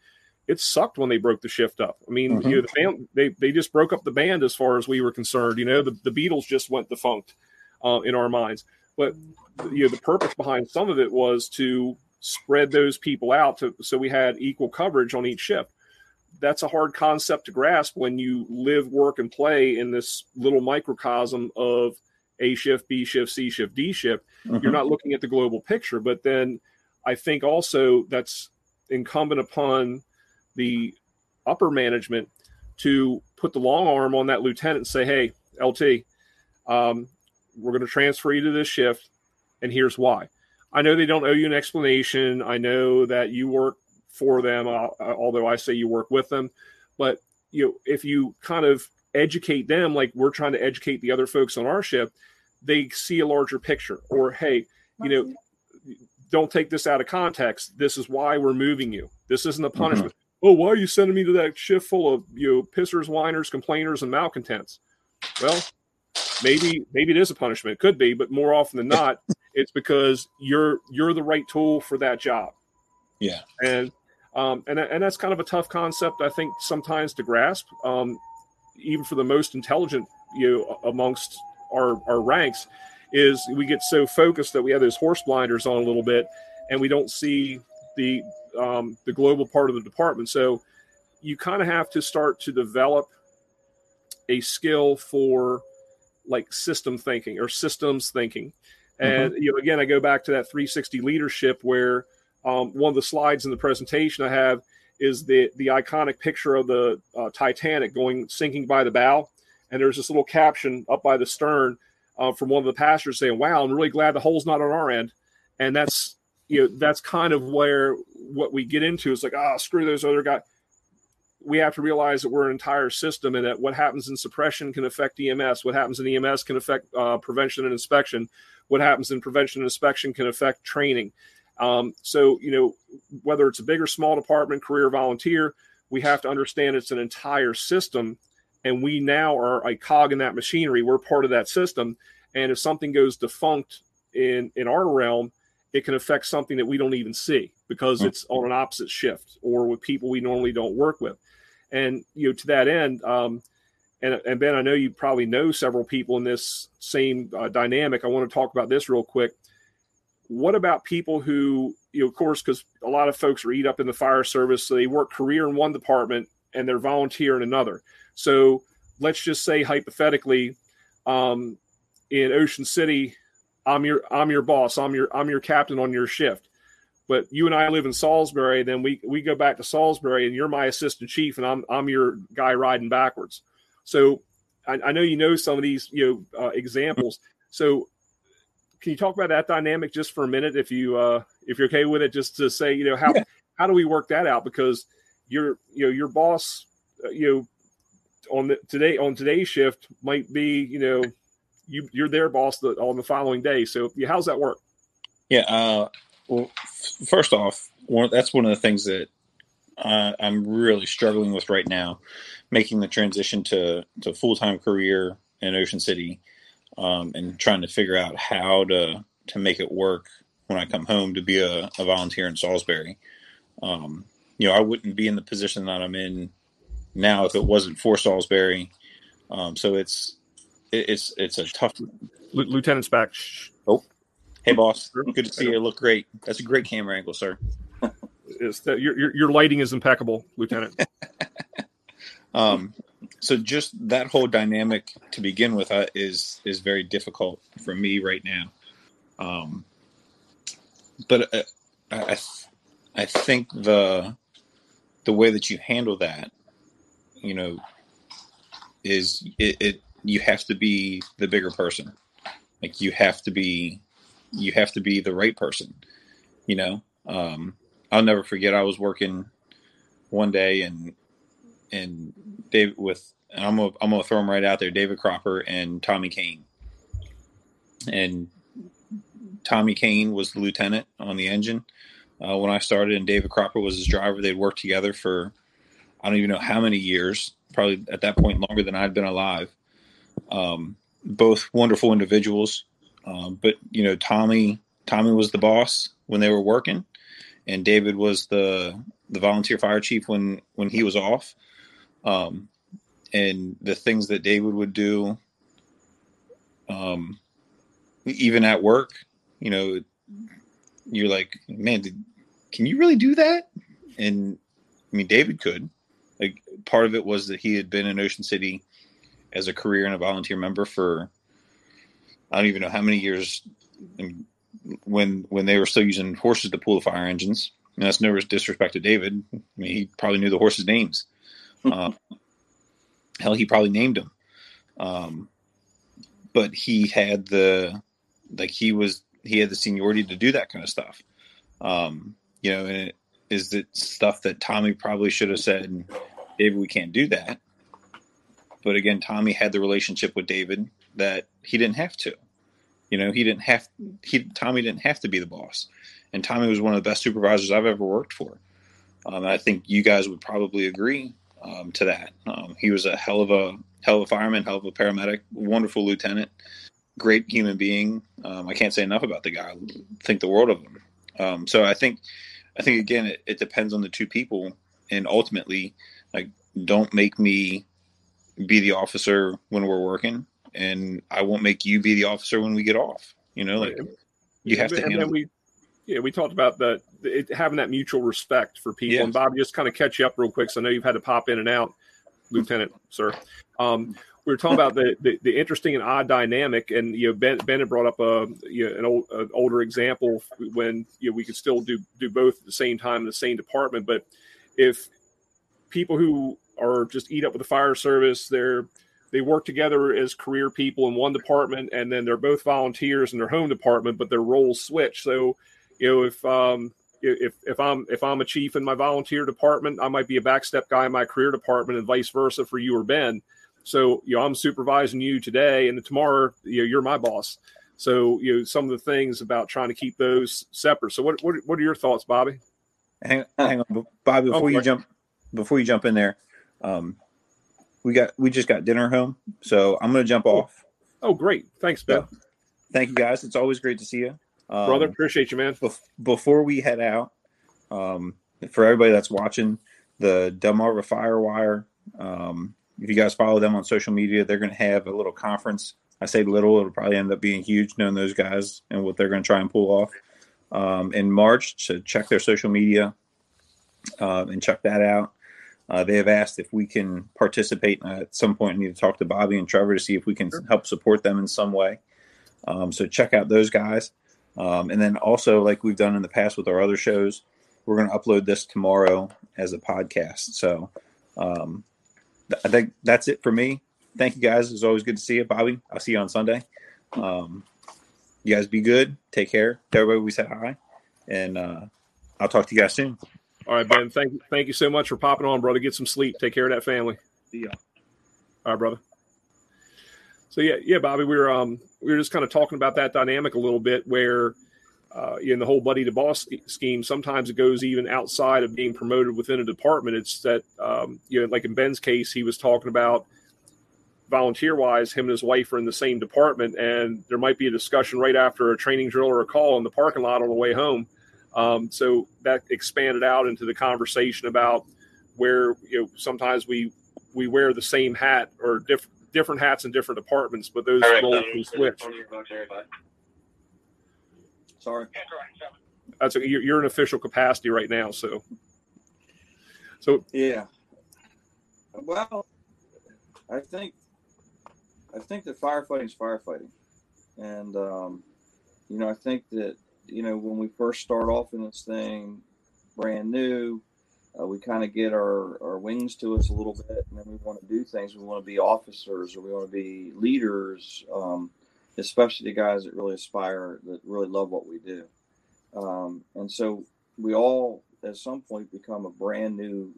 it sucked when they broke the shift up. I mean, mm-hmm. you know, the band, they they just broke up the band as far as we were concerned. You know, the, the Beatles just went defunct uh, in our minds. But you know, the purpose behind some of it was to spread those people out to so we had equal coverage on each ship That's a hard concept to grasp when you live, work, and play in this little microcosm of A shift, B shift, C shift, D shift. Mm-hmm. You're not looking at the global picture. But then I think also that's incumbent upon the upper management to put the long arm on that lieutenant and say, "Hey, LT, um, we're going to transfer you to this shift, and here's why." I know they don't owe you an explanation. I know that you work for them, uh, uh, although I say you work with them. But you know, if you kind of educate them, like we're trying to educate the other folks on our shift, they see a larger picture. Or hey, you know, don't take this out of context. This is why we're moving you. This isn't a mm-hmm. punishment oh, why are you sending me to that shift full of you know pissers, whiners, complainers, and malcontents? Well, maybe maybe it is a punishment. It could be, but more often than not, it's because you're you're the right tool for that job. Yeah, and um, and and that's kind of a tough concept, I think, sometimes to grasp, um, even for the most intelligent you know, amongst our our ranks. Is we get so focused that we have those horse blinders on a little bit, and we don't see the um, the global part of the department. So you kind of have to start to develop a skill for like system thinking or systems thinking. And mm-hmm. you know, again, I go back to that 360 leadership where um, one of the slides in the presentation I have is the the iconic picture of the uh, Titanic going sinking by the bow, and there's this little caption up by the stern uh, from one of the passengers saying, "Wow, I'm really glad the hole's not on our end," and that's you know that's kind of where what we get into is like ah oh, screw those other guys we have to realize that we're an entire system and that what happens in suppression can affect EMS. What happens in EMS can affect uh, prevention and inspection. What happens in prevention and inspection can affect training. Um, so, you know, whether it's a big or small department, career volunteer, we have to understand it's an entire system. And we now are a cog in that machinery. We're part of that system. And if something goes defunct in, in our realm, it can affect something that we don't even see because it's on an opposite shift or with people we normally don't work with. And you know, to that end, um, and, and Ben, I know you probably know several people in this same uh, dynamic. I want to talk about this real quick. What about people who, you know, of course, because a lot of folks are eat up in the fire service, so they work career in one department and they're volunteer in another. So let's just say hypothetically, um, in Ocean City, I'm your I'm your boss. I'm your I'm your captain on your shift. But you and I live in Salisbury, then we we go back to Salisbury, and you're my assistant chief, and I'm I'm your guy riding backwards. So I, I know you know some of these you know uh, examples. So can you talk about that dynamic just for a minute, if you uh, if you're okay with it, just to say you know how yeah. how do we work that out? Because your you know your boss, uh, you know on the, today on today's shift might be you know you you're their boss the, on the following day. So yeah, how's that work? Yeah. Uh, well, f- first off, one, that's one of the things that uh, I'm really struggling with right now, making the transition to to full time career in Ocean City, um, and trying to figure out how to to make it work when I come home to be a, a volunteer in Salisbury. Um, you know, I wouldn't be in the position that I'm in now if it wasn't for Salisbury. Um, so it's it, it's it's a tough. L- Lieutenant's back. Oh, hey boss, good to see you. Look great. That's a great camera angle, sir. Is that your, your your lighting is impeccable, Lieutenant. Um, so just that whole dynamic to begin with uh, is is very difficult for me right now. Um, but uh, I I think the the way that you handle that, you know, is it, it you have to be the bigger person. Like you have to be you have to be the right person. You know, um, I'll never forget. I was working one day and and David with and I'm gonna I'm gonna throw them right out there. David Cropper and Tommy Kane. And Tommy Kane was the lieutenant on the engine uh, when I started, and David Cropper was his driver. They'd worked together for I don't even know how many years. Probably at that point longer than I'd been alive. Um, both wonderful individuals, um, but you know Tommy Tommy was the boss when they were working, and David was the the volunteer fire chief when when he was off. Um, and the things that David would do, um, even at work, you know, you're like, man, did, can you really do that? And I mean, David could. Like, part of it was that he had been in Ocean City as a career and a volunteer member for I don't even know how many years. When when they were still using horses to pull the fire engines, and that's no disrespect to David. I mean, he probably knew the horses' names. Uh, hell, he probably named them. Um, but he had the like he was he had the seniority to do that kind of stuff. Um, you know, and it is it stuff that Tommy probably should have said, David, we can't do that. But again, Tommy had the relationship with David that he didn't have to. You know, he didn't have he Tommy didn't have to be the boss, and Tommy was one of the best supervisors I've ever worked for. Um, I think you guys would probably agree um, to that. Um, he was a hell of a hell of a fireman, hell of a paramedic, wonderful lieutenant, great human being. Um, I can't say enough about the guy. I think the world of him. Um, so I think I think again it, it depends on the two people, and ultimately, like, don't make me be the officer when we're working and I won't make you be the officer when we get off. You know, like you have to. And we, yeah, we talked about that it, having that mutual respect for people. Yes. And Bob, just kind of catch you up real quick. So I know you've had to pop in and out, Lieutenant, sir. Um, we were talking about the, the, the interesting and odd dynamic, and you know Ben Ben had brought up a you know, an, old, an older example when you know we could still do do both at the same time in the same department, but if people who are just eat up with the fire service, they're they work together as career people in one department and then they're both volunteers in their home department but their roles switch. So you know if um if if i'm if i'm a chief in my volunteer department i might be a backstep guy in my career department and vice versa for you or ben. So you know i'm supervising you today and tomorrow you know you're my boss. So you know some of the things about trying to keep those separate. So what what, what are your thoughts bobby? Hang, hang on bobby before oh, you jump before you jump in there um, we got we just got dinner home, so I'm gonna jump off. Oh, great! Thanks, Ben. So, thank you, guys. It's always great to see you, um, brother. Appreciate you, man. Bef- before we head out, um, for everybody that's watching the Delmarva Firewire, um, if you guys follow them on social media, they're going to have a little conference. I say little; it'll probably end up being huge, knowing those guys and what they're going to try and pull off um, in March. So check their social media uh, and check that out. Uh, they have asked if we can participate. Uh, at some point, I need to talk to Bobby and Trevor to see if we can sure. help support them in some way. Um, so check out those guys. Um, and then also, like we've done in the past with our other shows, we're going to upload this tomorrow as a podcast. So um, th- I think that's it for me. Thank you guys. It's always good to see you, Bobby. I'll see you on Sunday. Um, you guys be good. Take care. Everybody we said hi. And uh, I'll talk to you guys soon. All right, Ben. Thank you. Thank you so much for popping on, brother. Get some sleep. Take care of that family. See ya. All right, brother. So yeah, yeah, Bobby, we were um we were just kind of talking about that dynamic a little bit where uh, in the whole buddy to boss scheme, sometimes it goes even outside of being promoted within a department. It's that um, you know, like in Ben's case, he was talking about volunteer wise, him and his wife are in the same department, and there might be a discussion right after a training drill or a call in the parking lot on the way home. Um, so that expanded out into the conversation about where you know sometimes we we wear the same hat or different different hats in different departments, but those All right, roles can switch. Sorry. That's a, you're, you're in official capacity right now, so so Yeah. Well, I think I think that firefighting is firefighting, and um, you know I think that you know when we first start off in this thing, brand new, uh, we kind of get our, our wings to us a little bit, and then we want to do things. We want to be officers or we want to be leaders, um, especially the guys that really aspire, that really love what we do. Um, and so we all, at some point, become a brand new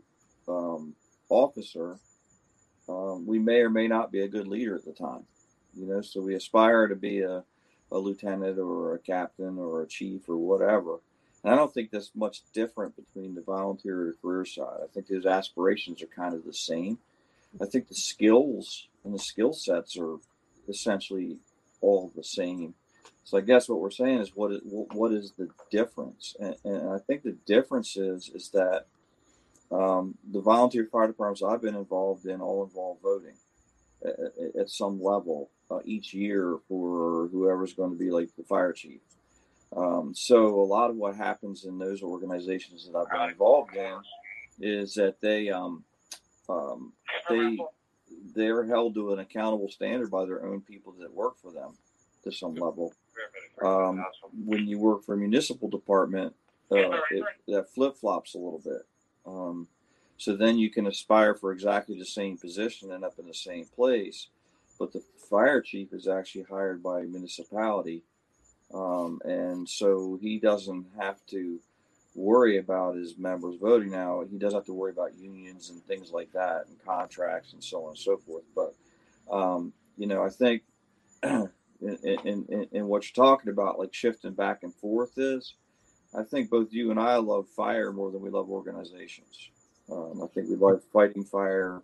um, officer. Um, we may or may not be a good leader at the time, you know. So we aspire to be a, a lieutenant or a captain or a chief or whatever. And I don't think that's much different between the volunteer the career side. I think those aspirations are kind of the same. I think the skills and the skill sets are essentially all the same. So I guess what we're saying is what is what is the difference? And, and I think the difference is is that um, the volunteer fire departments I've been involved in all involve voting at, at some level uh, each year for whoever's going to be like the fire chief. Um, so a lot of what happens in those organizations that I've been involved in is that they um, um, they they're held to an accountable standard by their own people that work for them to some level. Um, when you work for a municipal department, uh, it, that flip flops a little bit. Um, so then you can aspire for exactly the same position and up in the same place, but the fire chief is actually hired by a municipality um, and so he doesn't have to worry about his members voting now. He does have to worry about unions and things like that and contracts and so on and so forth. But, um, you know, I think in, in, in, in, what you're talking about, like shifting back and forth is, I think both you and I love fire more than we love organizations. Um, I think we love fighting fire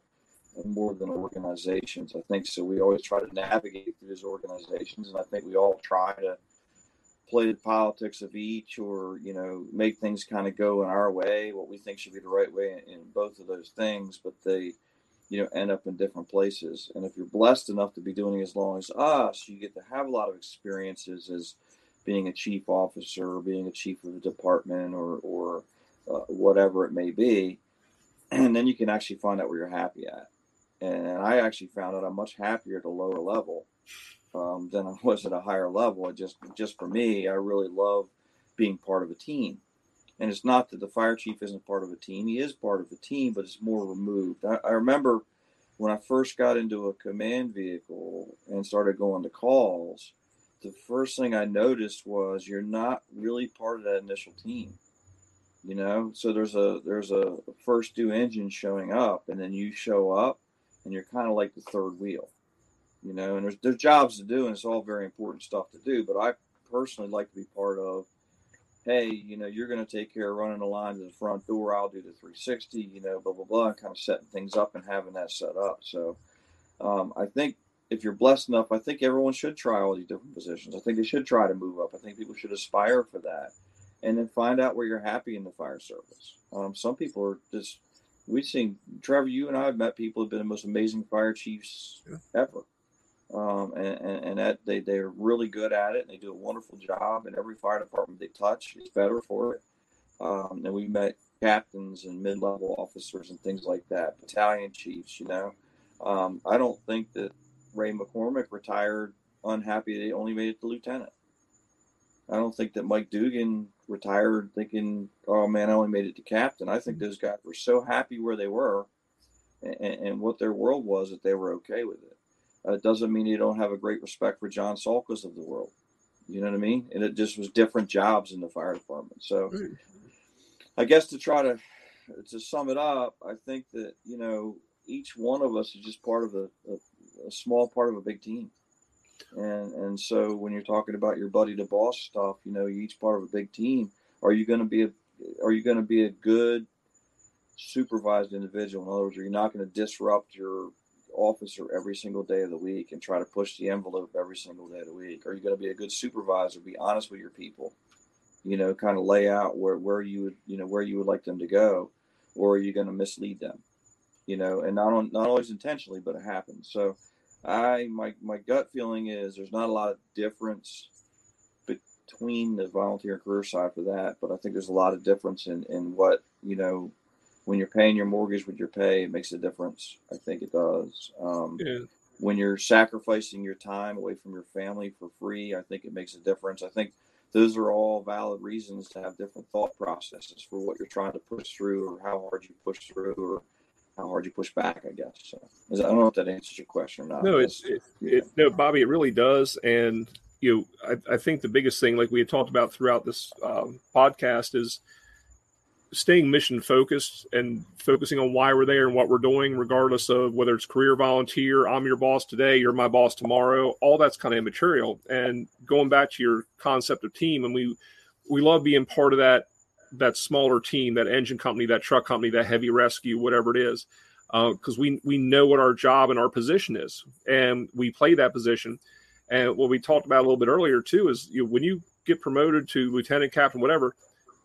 more than organizations. I think so. We always try to navigate through these organizations, and I think we all try to play the politics of each or you know make things kind of go in our way what we think should be the right way in, both of those things but they you know end up in different places and if you're blessed enough to be doing as long as us you get to have a lot of experiences as being a chief officer or being a chief of a department or or uh, whatever it may be and then you can actually find out where you're happy at and i actually found out i'm much happier at a lower level um, than I was at a higher level. I just just for me, I really love being part of a team. And it's not that the fire chief isn't part of a team; he is part of a team, but it's more removed. I, I remember when I first got into a command vehicle and started going to calls. The first thing I noticed was you're not really part of that initial team you know so there's a there's a first due engine showing up and then you show up and you're kind of like the third wheel you know, and there's there's jobs to do, and it's all very important stuff to do. But I personally like to be part of. Hey, you know, you're going to take care of running the line to the front door. I'll do the 360. You know, blah blah blah, and kind of setting things up and having that set up. So, um, I think if you're blessed enough, I think everyone should try all these different positions. I think they should try to move up. I think people should aspire for that, and then find out where you're happy in the fire service. Um, some people are just. We've seen Trevor. You and I have met people who've been the most amazing fire chiefs yeah. ever um, and, and, that they, they're really good at it and they do a wonderful job and every fire department they touch is better for it um, and we met captains and mid-level officers and things like that battalion chiefs you know um, i don't think that ray mccormick retired unhappy They only made it to lieutenant i don't think that mike dugan retired thinking oh man i only made it to captain i think those guys were so happy where they were and, and what their world was that they were okay with it uh, it doesn't mean you don't have a great respect for John Sulkas of the world. You know what I mean? And it just was different jobs in the fire department. So I guess to try to to sum it up, I think that, you know, each one of us is just part of a, a, a small part of a big team. And and so when you're talking about your buddy to boss stuff, you know, each part of a big team. Are you going to be a are you going to be a good supervised individual? In other words, are you not going to disrupt your officer every single day of the week and try to push the envelope every single day of the week? Are you going to be a good supervisor? Be honest with your people. You know, kind of lay out where where you would you know where you would like them to go, or are you going to mislead them? You know, and not on not always intentionally, but it happens. So, I my my gut feeling is there's not a lot of difference between the volunteer and career side for that, but I think there's a lot of difference in in what you know when you're paying your mortgage with your pay, it makes a difference. I think it does. Um, yeah. When you're sacrificing your time away from your family for free, I think it makes a difference. I think those are all valid reasons to have different thought processes for what you're trying to push through, or how hard you push through, or how hard you push back. I guess. So, I don't know if that answers your question or not. No, it's it, it, no, Bobby. It really does, and you know, I, I, think the biggest thing, like we had talked about throughout this um, podcast, is staying mission focused and focusing on why we're there and what we're doing, regardless of whether it's career volunteer, I'm your boss today, you're my boss tomorrow. All that's kind of immaterial. And going back to your concept of team, and we we love being part of that that smaller team, that engine company, that truck company, that heavy rescue, whatever it is, because uh, we we know what our job and our position is, and we play that position. And what we talked about a little bit earlier too is you know, when you get promoted to lieutenant captain, whatever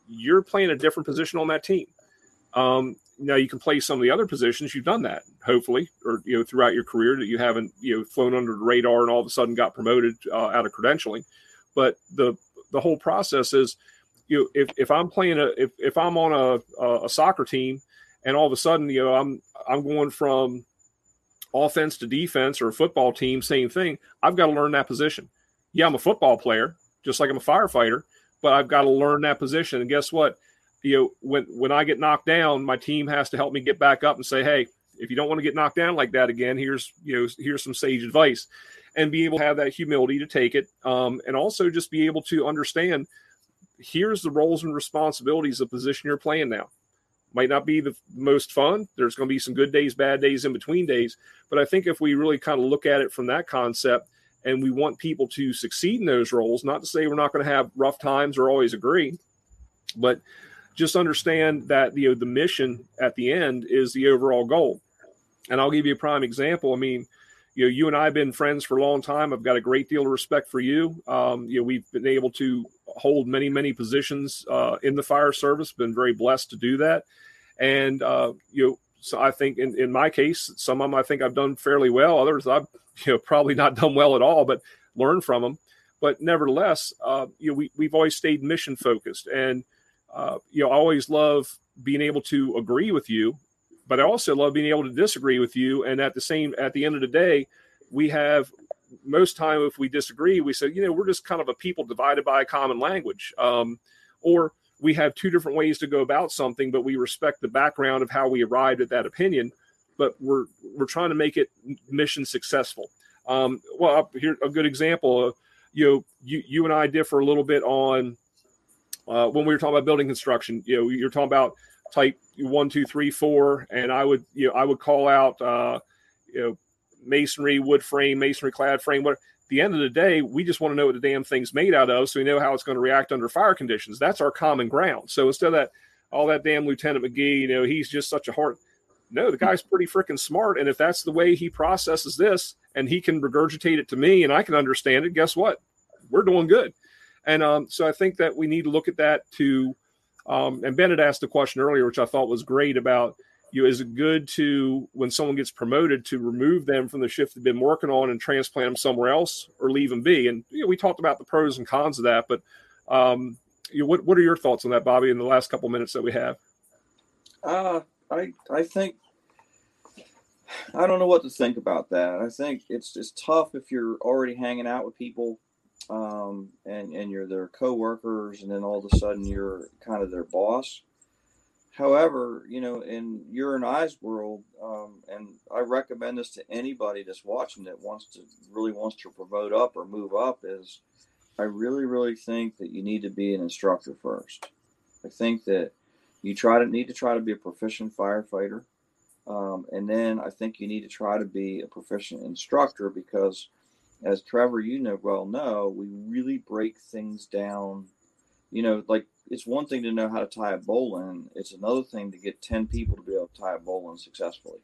you're playing a different position on that team. Um, now you can play some of the other positions. You've done that, hopefully, or you know throughout your career that you haven't you know flown under the radar and all of a sudden got promoted uh, out of credentialing. But the the whole process is, you if, if I'm playing a if, if I'm on a, a soccer team and all of a sudden you know I'm I'm going from offense to defense or a football team, same thing. I've got to learn that position. Yeah, I'm a football player, just like I'm a firefighter, but I've got to learn that position. And guess what? You know, when when I get knocked down, my team has to help me get back up and say, "Hey, if you don't want to get knocked down like that again, here's you know here's some sage advice," and be able to have that humility to take it, um, and also just be able to understand here's the roles and responsibilities of the position you're playing now. Might not be the most fun. There's going to be some good days, bad days, in between days. But I think if we really kind of look at it from that concept and we want people to succeed in those roles. Not to say we're not going to have rough times or always agree, but just understand that you know the mission at the end is the overall goal. And I'll give you a prime example. I mean, you know, you and I have been friends for a long time. I've got a great deal of respect for you. Um, you know, we've been able to hold many, many positions uh, in the fire service. Been very blessed to do that. And uh, you know, so I think in, in my case, some of them I think I've done fairly well. Others I've you know probably not done well at all, but learn from them. But nevertheless, uh, you know we we've always stayed mission focused, and uh, you know I always love being able to agree with you, but I also love being able to disagree with you. And at the same at the end of the day, we have most time if we disagree, we say you know we're just kind of a people divided by a common language, um, or we have two different ways to go about something, but we respect the background of how we arrived at that opinion but we're we're trying to make it mission successful. Um, well, here a good example. Uh, you know, you you and I differ a little bit on uh, when we were talking about building construction. You know, you're talking about type one, two, three, four, and I would you know I would call out uh, you know masonry, wood frame, masonry clad frame. What the end of the day, we just want to know what the damn thing's made out of, so we know how it's going to react under fire conditions. That's our common ground. So instead of that, all that damn Lieutenant McGee, you know, he's just such a hard no, the guy's pretty freaking smart. And if that's the way he processes this and he can regurgitate it to me and I can understand it, guess what? We're doing good. And um, so I think that we need to look at that to, um, and Bennett asked a question earlier, which I thought was great about, you know, is it good to, when someone gets promoted, to remove them from the shift they've been working on and transplant them somewhere else or leave them be? And, you know, we talked about the pros and cons of that, but um, you know, what, what are your thoughts on that, Bobby, in the last couple minutes that we have? Uh, I I think I don't know what to think about that. I think it's it's tough if you're already hanging out with people, um, and and you're their coworkers, and then all of a sudden you're kind of their boss. However, you know, in your and I's world, um, and I recommend this to anybody that's watching that wants to really wants to promote up or move up, is I really really think that you need to be an instructor first. I think that you try to need to try to be a proficient firefighter. Um, and then I think you need to try to be a proficient instructor because, as Trevor, you know well know, we really break things down. You know, like it's one thing to know how to tie a bowline; it's another thing to get ten people to be able to tie a bowline successfully.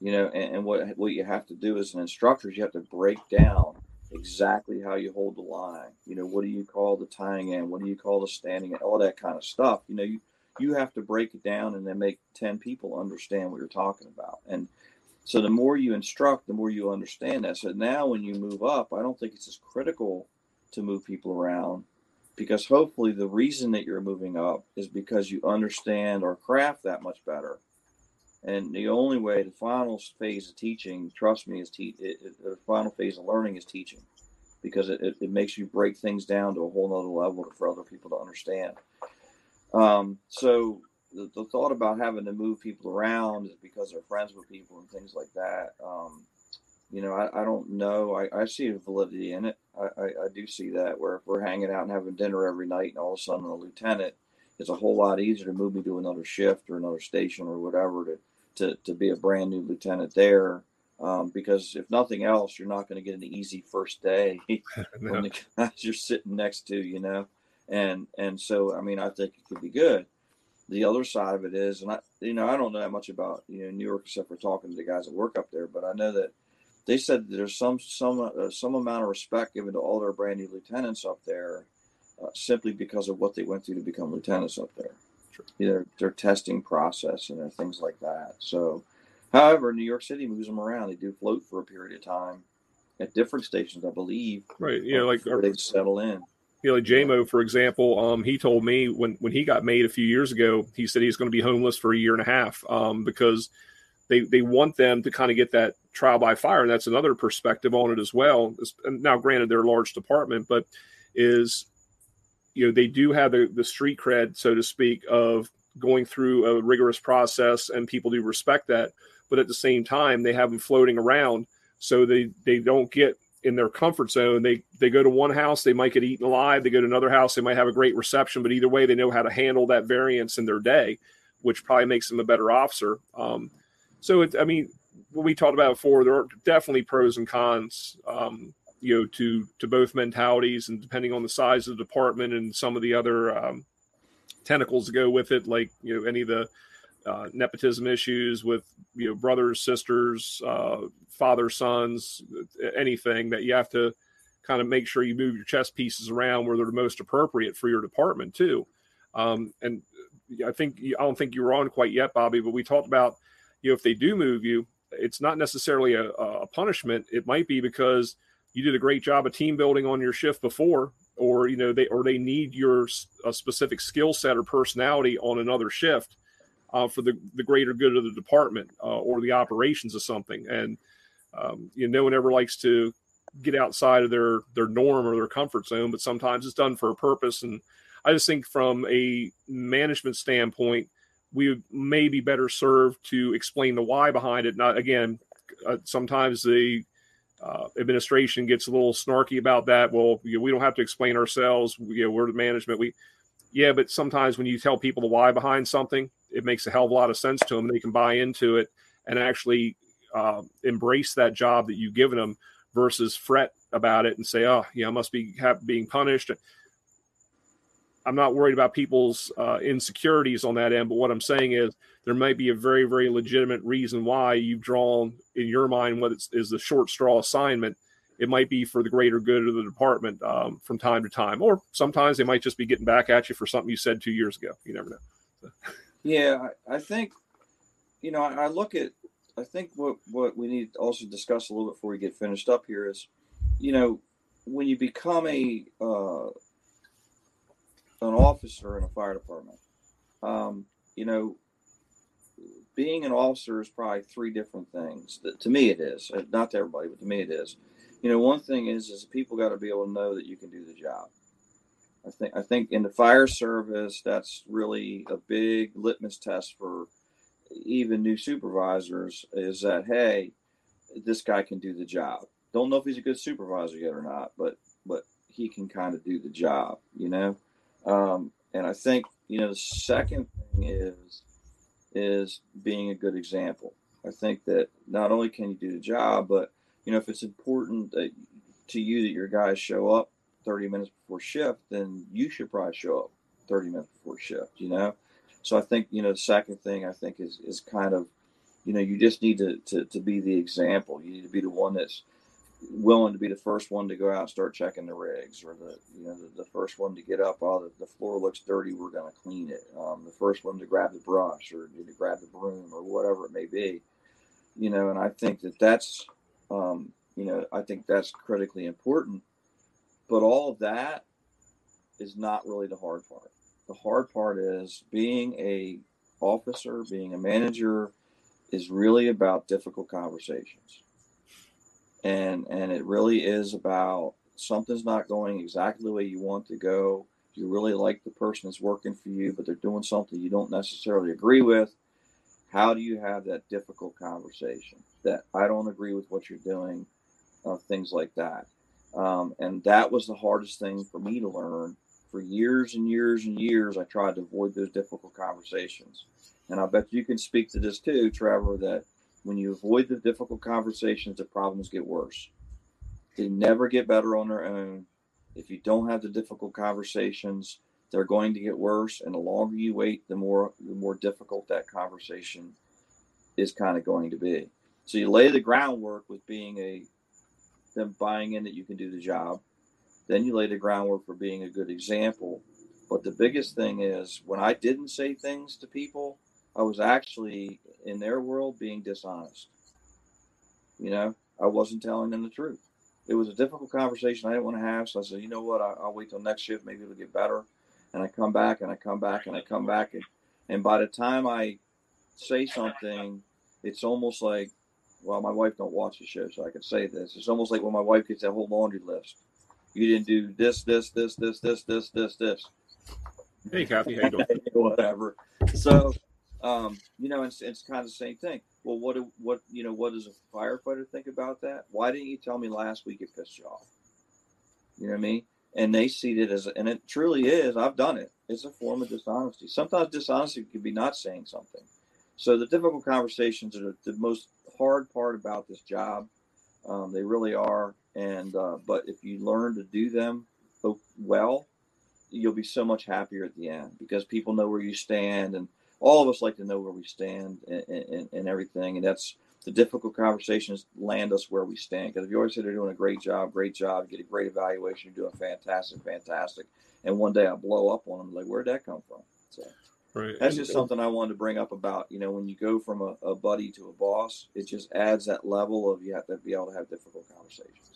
You know, and, and what what you have to do as an instructor is you have to break down exactly how you hold the line. You know, what do you call the tying in? What do you call the standing in? All that kind of stuff. You know, you you have to break it down and then make 10 people understand what you're talking about. And so the more you instruct, the more you understand that. So now when you move up, I don't think it's as critical to move people around because hopefully the reason that you're moving up is because you understand or craft that much better. And the only way, the final phase of teaching, trust me, is te- it, it, the final phase of learning is teaching because it, it, it makes you break things down to a whole nother level for other people to understand. Um, so the, the, thought about having to move people around is because they're friends with people and things like that. Um, you know, I, I don't know. I, I see a validity in it. I, I, I, do see that where if we're hanging out and having dinner every night and all of a sudden a lieutenant, it's a whole lot easier to move me to another shift or another station or whatever to, to, to be a brand new lieutenant there. Um, because if nothing else, you're not going to get an easy first day no. when the guys you're sitting next to, you know and and so I mean I think it could be good. The other side of it is, and I you know I don't know that much about you know New York except for talking to the guys that work up there, but I know that they said that there's some some uh, some amount of respect given to all their brand new lieutenants up there, uh, simply because of what they went through to become lieutenants up there. Sure. Their their testing process and you know, things like that. So, however, New York City moves them around. They do float for a period of time at different stations, I believe. Right. Yeah. Like they settle in you know, like JMO, for example, um, he told me when, when he got made a few years ago, he said he's going to be homeless for a year and a half um, because they, they want them to kind of get that trial by fire. And that's another perspective on it as well. Now, granted, they're a large department, but is, you know, they do have the, the street cred, so to speak, of going through a rigorous process and people do respect that. But at the same time, they have them floating around so they, they don't get in their comfort zone. They they go to one house, they might get eaten alive. They go to another house, they might have a great reception. But either way, they know how to handle that variance in their day, which probably makes them a better officer. Um, so it, I mean, what we talked about before, there are definitely pros and cons. Um, you know, to to both mentalities, and depending on the size of the department and some of the other um, tentacles that go with it, like you know any of the uh, nepotism issues with you know brothers, sisters, uh, father, sons, anything that you have to kind of make sure you move your chess pieces around where they're the most appropriate for your department too. Um, and I think I don't think you were on quite yet, Bobby, but we talked about you know if they do move you, it's not necessarily a, a punishment. It might be because you did a great job of team building on your shift before, or you know they or they need your a specific skill set or personality on another shift uh, for the, the greater good of the department uh, or the operations of something. And um, you know, no one ever likes to get outside of their their norm or their comfort zone, but sometimes it's done for a purpose. And I just think from a management standpoint, we may be better served to explain the why behind it. Not again, uh, sometimes the uh, administration gets a little snarky about that. Well, you know, we don't have to explain ourselves. We, you know, we're the management. We, yeah, but sometimes when you tell people the why behind something, it makes a hell of a lot of sense to them. They can buy into it and actually uh, embrace that job that you've given them versus fret about it and say, oh, yeah, I must be being punished. I'm not worried about people's uh, insecurities on that end, but what I'm saying is there might be a very, very legitimate reason why you've drawn in your mind what is the short straw assignment. It might be for the greater good of the department um, from time to time, or sometimes they might just be getting back at you for something you said two years ago. You never know. So. Yeah, I think, you know, I, look at, I think what, what we need to also discuss a little bit before we get finished up here is, you know, when you become a, uh, an officer in a fire department, um, you know, being an officer is probably three different things. To me, it is not to everybody, but to me, it is. You know, one thing is is people got to be able to know that you can do the job. I think I think in the fire service, that's really a big litmus test for even new supervisors. Is that hey, this guy can do the job. Don't know if he's a good supervisor yet or not, but but he can kind of do the job, you know. Um, and I think you know the second thing is is being a good example. I think that not only can you do the job, but you know if it's important that, to you that your guys show up 30 minutes before shift, then you should probably show up 30 minutes before shift. You know, so I think you know the second thing I think is is kind of you know you just need to to, to be the example. You need to be the one that's willing to be the first one to go out and start checking the rigs or the you know the, the first one to get up oh the, the floor looks dirty we're going to clean it um, the first one to grab the brush or to grab the broom or whatever it may be you know and i think that that's um, you know i think that's critically important but all of that is not really the hard part. The hard part is being a officer being a manager is really about difficult conversations. And and it really is about something's not going exactly the way you want to go. You really like the person that's working for you but they're doing something you don't necessarily agree with how do you have that difficult conversation? That i don't agree with what you're doing uh, things like that um, and that was the hardest thing for me to learn for years and years and years i tried to avoid those difficult conversations and i bet you can speak to this too trevor that when you avoid the difficult conversations, the problems get worse. They never get better on their own. If you don't have the difficult conversations, they're going to get worse. And the longer you wait, the more the more difficult that conversation is kind of going to be. So you lay the groundwork with being a them buying in that you can do the job. Then you lay the groundwork for being a good example. But the biggest thing is when I didn't say things to people, I was actually in their world being dishonest. You know, I wasn't telling them the truth. It was a difficult conversation I didn't want to have. So I said, you know what? I, will wait till next shift. Maybe it'll get better. And I come back and I come back and I come back. And, and by the time I say something, it's almost like, well, my wife don't watch the show, so I can say this. It's almost like when my wife gets that whole laundry list. You didn't do this, this, this, this, this, this, this, this. Hey, Kathy, how you doing? Whatever. So um, you know, it's, it's kind of the same thing. Well, what do, what you know? What does a firefighter think about that? Why didn't you tell me last week? It pissed you off. You know what I mean? And they see it as, and it truly is. I've done it. It's a form of dishonesty. Sometimes dishonesty could be not saying something. So the difficult conversations are the most hard part about this job. Um, they really are. And uh, but if you learn to do them well, you'll be so much happier at the end because people know where you stand and all of us like to know where we stand and, and, and everything. And that's the difficult conversations land us where we stand. Because if you always say they're doing a great job, great job, get a great evaluation, you're doing fantastic, fantastic. And one day I blow up on them, like, where'd that come from? So right. that's just something I wanted to bring up about, you know, when you go from a, a buddy to a boss, it just adds that level of you have to be able to have difficult conversations.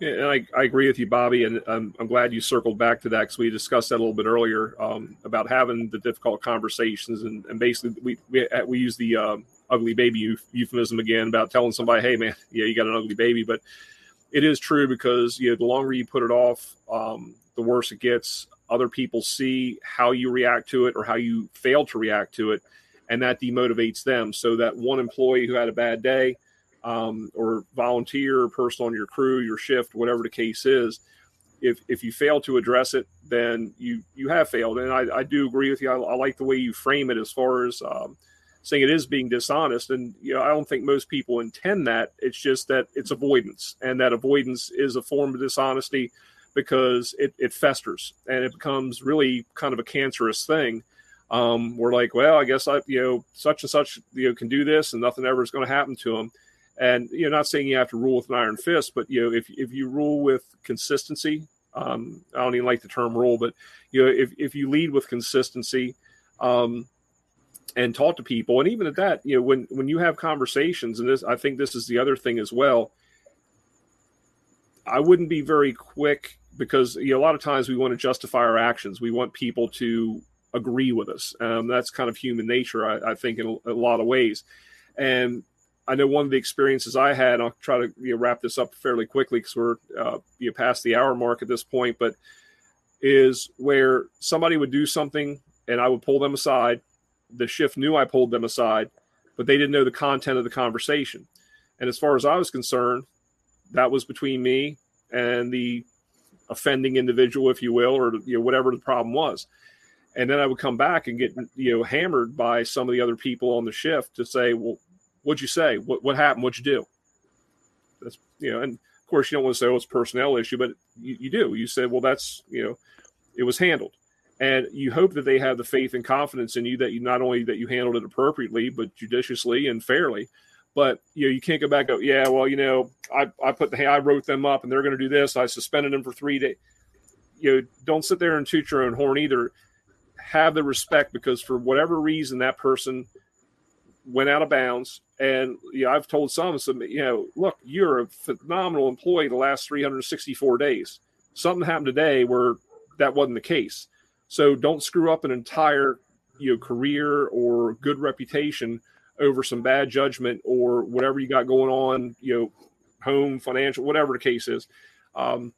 Yeah, and I, I agree with you, Bobby, and I'm, I'm glad you circled back to that because we discussed that a little bit earlier um, about having the difficult conversations, and, and basically we we, we use the uh, ugly baby euphemism again about telling somebody, hey man, yeah, you got an ugly baby, but it is true because you know the longer you put it off, um, the worse it gets. Other people see how you react to it or how you fail to react to it, and that demotivates them. So that one employee who had a bad day um, or volunteer person on your crew, your shift, whatever the case is, if if you fail to address it, then you you have failed. And I, I do agree with you. I, I like the way you frame it as far as um, saying it is being dishonest. And you know, I don't think most people intend that. It's just that it's avoidance, and that avoidance is a form of dishonesty because it, it festers and it becomes really kind of a cancerous thing. Um, we're like, well, I guess I, you know, such and such, you know, can do this, and nothing ever is going to happen to them and you're not saying you have to rule with an iron fist, but you know, if if you rule with consistency, um, I don't even like the term rule, but you know, if if you lead with consistency, um, and talk to people, and even at that, you know, when when you have conversations, and this, I think this is the other thing as well. I wouldn't be very quick because you know a lot of times we want to justify our actions. We want people to agree with us. Um, that's kind of human nature, I, I think, in a, a lot of ways. And I know one of the experiences I had. I'll try to you know, wrap this up fairly quickly because we're uh, you know, past the hour mark at this point. But is where somebody would do something and I would pull them aside. The shift knew I pulled them aside, but they didn't know the content of the conversation. And as far as I was concerned, that was between me and the offending individual, if you will, or you know, whatever the problem was. and then I would come back and get you know hammered by some of the other people on the shift to say, well, what'd you say? What what happened? What'd you do? That's you know, and of course you don't want to say oh it's a personnel issue, but you, you do. You say, well, that's you know, it was handled, and you hope that they have the faith and confidence in you that you not only that you handled it appropriately, but judiciously and fairly. But you know, you can't go back. Go, yeah, well, you know, I I put the hey, I wrote them up, and they're going to do this. I suspended them for three days. You know, don't sit there and toot your own horn either have the respect because for whatever reason that person went out of bounds. And you know, I've told some, some, you know, look, you're a phenomenal employee the last 364 days. Something happened today where that wasn't the case. So don't screw up an entire, you know, career or good reputation over some bad judgment or whatever you got going on, you know, home, financial, whatever the case is. Um,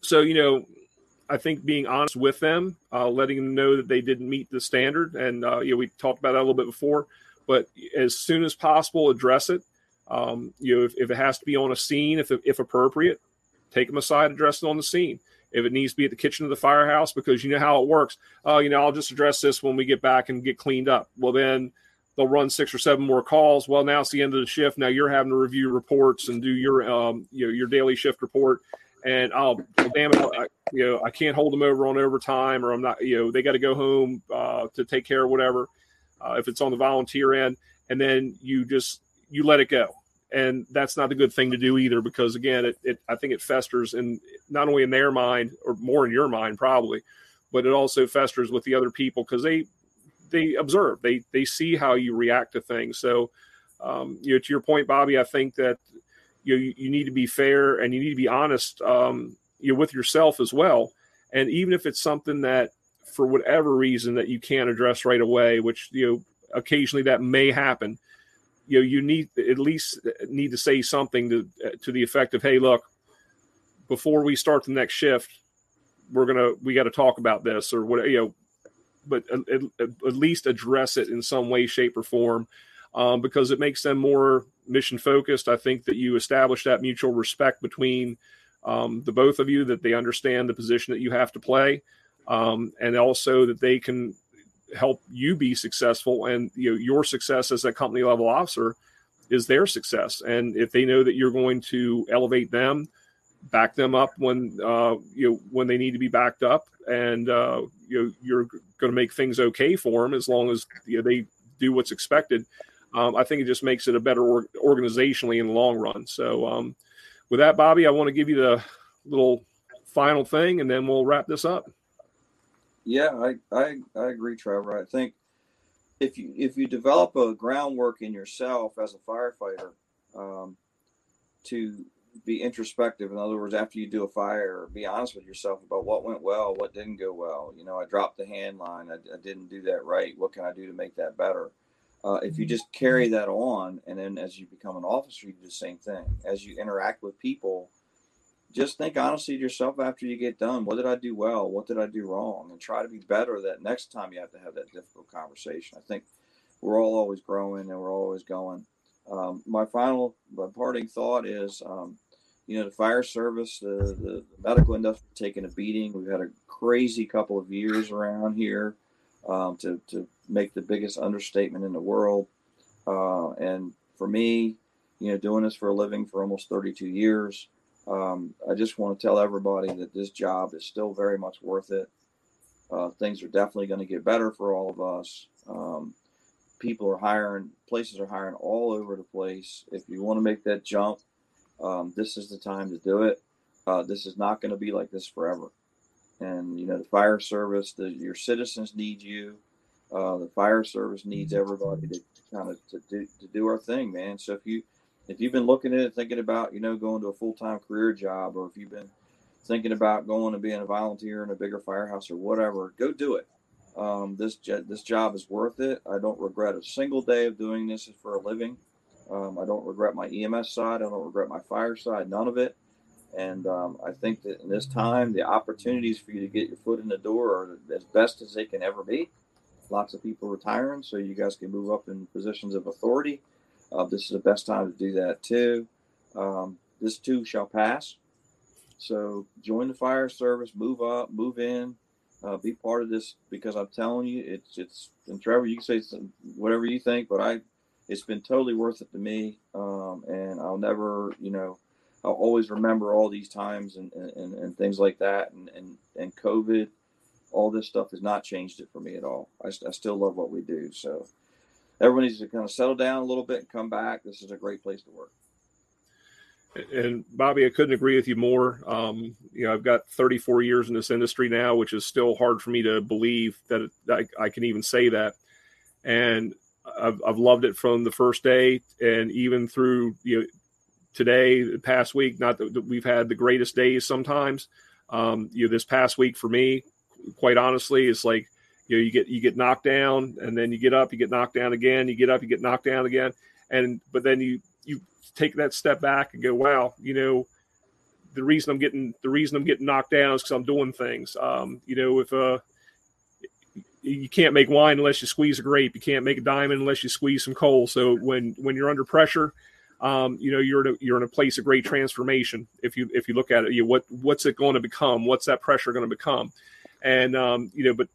so, you know, I think being honest with them, uh, letting them know that they didn't meet the standard, and uh, you know we talked about that a little bit before. But as soon as possible, address it. Um, you know, if, if, it has to be on a scene, if if appropriate, take them aside, address it on the scene. If it needs to be at the kitchen of the firehouse, because you know how it works. Oh, uh, you know, I'll just address this when we get back and get cleaned up. Well, then they'll run six or seven more calls. Well, now it's the end of the shift. Now you're having to review reports and do your um, you know your daily shift report and oh damn it, I, you know I can't hold them over on overtime, or I'm not, you know, they got to go home uh, to take care of whatever. Uh, if it's on the volunteer end, and then you just you let it go, and that's not a good thing to do either, because again, it, it I think it festers in not only in their mind or more in your mind probably, but it also festers with the other people because they they observe, they they see how you react to things. So, um, you know, to your point, Bobby, I think that you you need to be fair and you need to be honest um, you know, with yourself as well. And even if it's something that for whatever reason that you can't address right away, which you know occasionally that may happen, you know you need at least need to say something to to the effect of, "Hey, look, before we start the next shift, we're gonna we got to talk about this or what you know." But at, at, least address it in some way, shape, or form, um, because it makes them more mission focused. I think that you establish that mutual respect between um, the both of you, that they understand the position that you have to play, um, and also that they can help you be successful. And you know, your success as a company level officer is their success. And if they know that you're going to elevate them, back them up when uh, you know when they need to be backed up, and uh, you know, you're going to make things okay for them as long as you know, they do what's expected um, I think it just makes it a better or- organizationally in the long run. So, um, with that, Bobby, I want to give you the little final thing, and then we'll wrap this up. Yeah, I, I, I agree, Trevor. I think if you if you develop a groundwork in yourself as a firefighter um, to be introspective. In other words, after you do a fire, be honest with yourself about what went well, what didn't go well. You know, I dropped the hand line. I, I didn't do that right. What can I do to make that better? Uh, if you just carry that on, and then as you become an officer, you do the same thing. As you interact with people, just think honestly to yourself after you get done. What did I do well? What did I do wrong? And try to be better that next time you have to have that difficult conversation. I think we're all always growing and we're always going. Um, my final my parting thought is, um, you know, the fire service, the, the medical industry taking a beating. We've had a crazy couple of years around here um, to, to make the biggest understatement in the world. Uh, and for me, you know, doing this for a living for almost 32 years, um, I just want to tell everybody that this job is still very much worth it. Uh, things are definitely going to get better for all of us. Um, people are hiring, places are hiring all over the place. If you want to make that jump, um, this is the time to do it. Uh, this is not going to be like this forever. And you know the fire service the your citizens need you. Uh, the fire service needs mm-hmm. everybody to kind of to do, to do our thing man. So if you if you've been looking at it thinking about you know going to a full-time career job or if you've been thinking about going and being a volunteer in a bigger firehouse or whatever go do it. Um, this this job is worth it. I don't regret a single day of doing this for a living um, i don't regret my ems side i don't regret my fire side none of it and um, I think that in this time, the opportunities for you to get your foot in the door are as best as they can ever be. Lots of people retiring, so you guys can move up in positions of authority. Uh, this is the best time to do that too. Um, this too shall pass. So join the fire service, move up, move in, uh, be part of this because I'm telling you, it's it's. And Trevor, you can say whatever you think, but I, it's been totally worth it to me, um, and I'll never, you know, I'll always remember all these times and and, and things like that, and and and COVID, all this stuff has not changed it for me at all. I, I still love what we do, so everyone needs to kind of settle down a little bit and come back. This is a great place to work. And Bobby, I couldn't agree with you more. Um, you know, I've got 34 years in this industry now, which is still hard for me to believe that I, I can even say that. And I've, I've loved it from the first day, and even through you know today, the past week. Not that we've had the greatest days sometimes. Um, you know, this past week for me, quite honestly, it's like you know you get you get knocked down, and then you get up, you get knocked down again, you get up, you get knocked down again, and but then you you take that step back and go, wow, you know, the reason I'm getting the reason I'm getting knocked down is because I'm doing things. Um, you know, if uh, you can't make wine unless you squeeze a grape, you can't make a diamond unless you squeeze some coal. So when when you're under pressure, um, you know, you're in a, you're in a place of great transformation. If you if you look at it, you what what's it going to become? What's that pressure going to become? And um, you know, but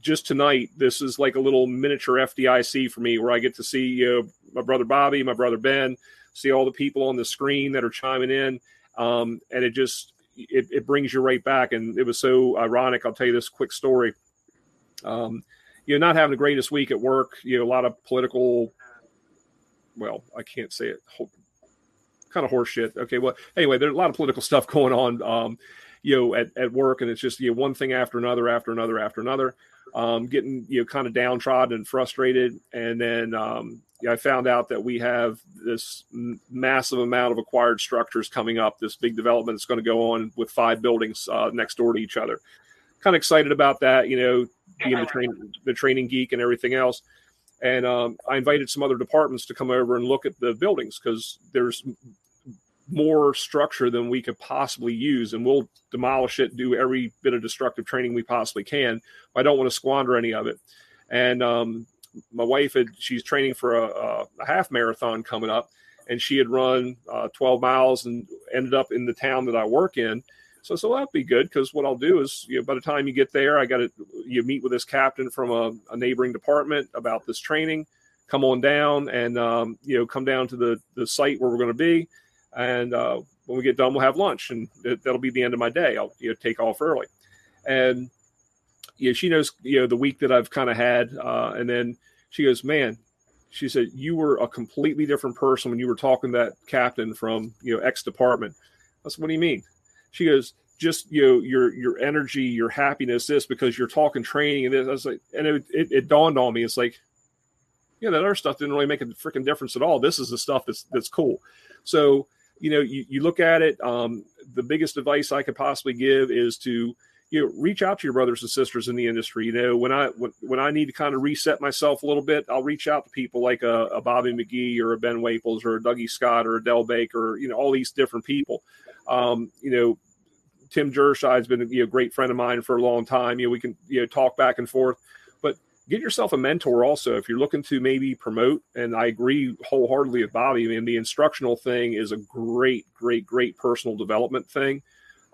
just tonight, this is like a little miniature FDIC for me, where I get to see you know, my brother Bobby, my brother Ben, see all the people on the screen that are chiming in, um, and it just it, it, brings you right back. And it was so ironic. I'll tell you this quick story. Um, you know, not having the greatest week at work. You know, a lot of political. Well, I can't say it. Kind of horseshit. Okay. Well, anyway, there's a lot of political stuff going on. Um, you know, at, at work, and it's just you know one thing after another, after another, after another um, getting you know kind of downtrodden and frustrated. And then um, I found out that we have this massive amount of acquired structures coming up. This big development that's going to go on with five buildings uh, next door to each other. Kind of excited about that, you know, being the train the training geek and everything else. And um, I invited some other departments to come over and look at the buildings because there's more structure than we could possibly use, and we'll demolish it, do every bit of destructive training we possibly can. I don't want to squander any of it. And um, my wife had she's training for a, a, half marathon coming up, and she had run uh, 12 miles and ended up in the town that I work in. So, so that'd be good because what I'll do is, you know, by the time you get there, I got to you meet with this captain from a, a, neighboring department about this training. Come on down and um, you know come down to the the site where we're going to be and uh, when we get done, we'll have lunch, and that'll be the end of my day. I'll you know take off early, and you know, she knows you know the week that I've kind of had, uh, and then she goes, "Man," she said, "You were a completely different person when you were talking to that captain from you know X department." I said, "What do you mean?" She goes, "Just you know your your energy, your happiness, this because you're talking training and this." I was like, and it, it, it dawned on me, it's like, yeah, that other stuff didn't really make a freaking difference at all. This is the stuff that's that's cool. So you know, you, you look at it. Um, the biggest advice I could possibly give is to you know reach out to your brothers and sisters in the industry. You know, when I when, when I need to kind of reset myself a little bit, I'll reach out to people like a, a Bobby McGee or a Ben Waples or a Dougie Scott or a Dell Baker. You know, all these different people. Um, you know, Tim Jershai's been you know, a great friend of mine for a long time. You know, we can you know talk back and forth but get yourself a mentor also. If you're looking to maybe promote and i agree wholeheartedly with bobby I mean, the instructional thing is a great great great personal development thing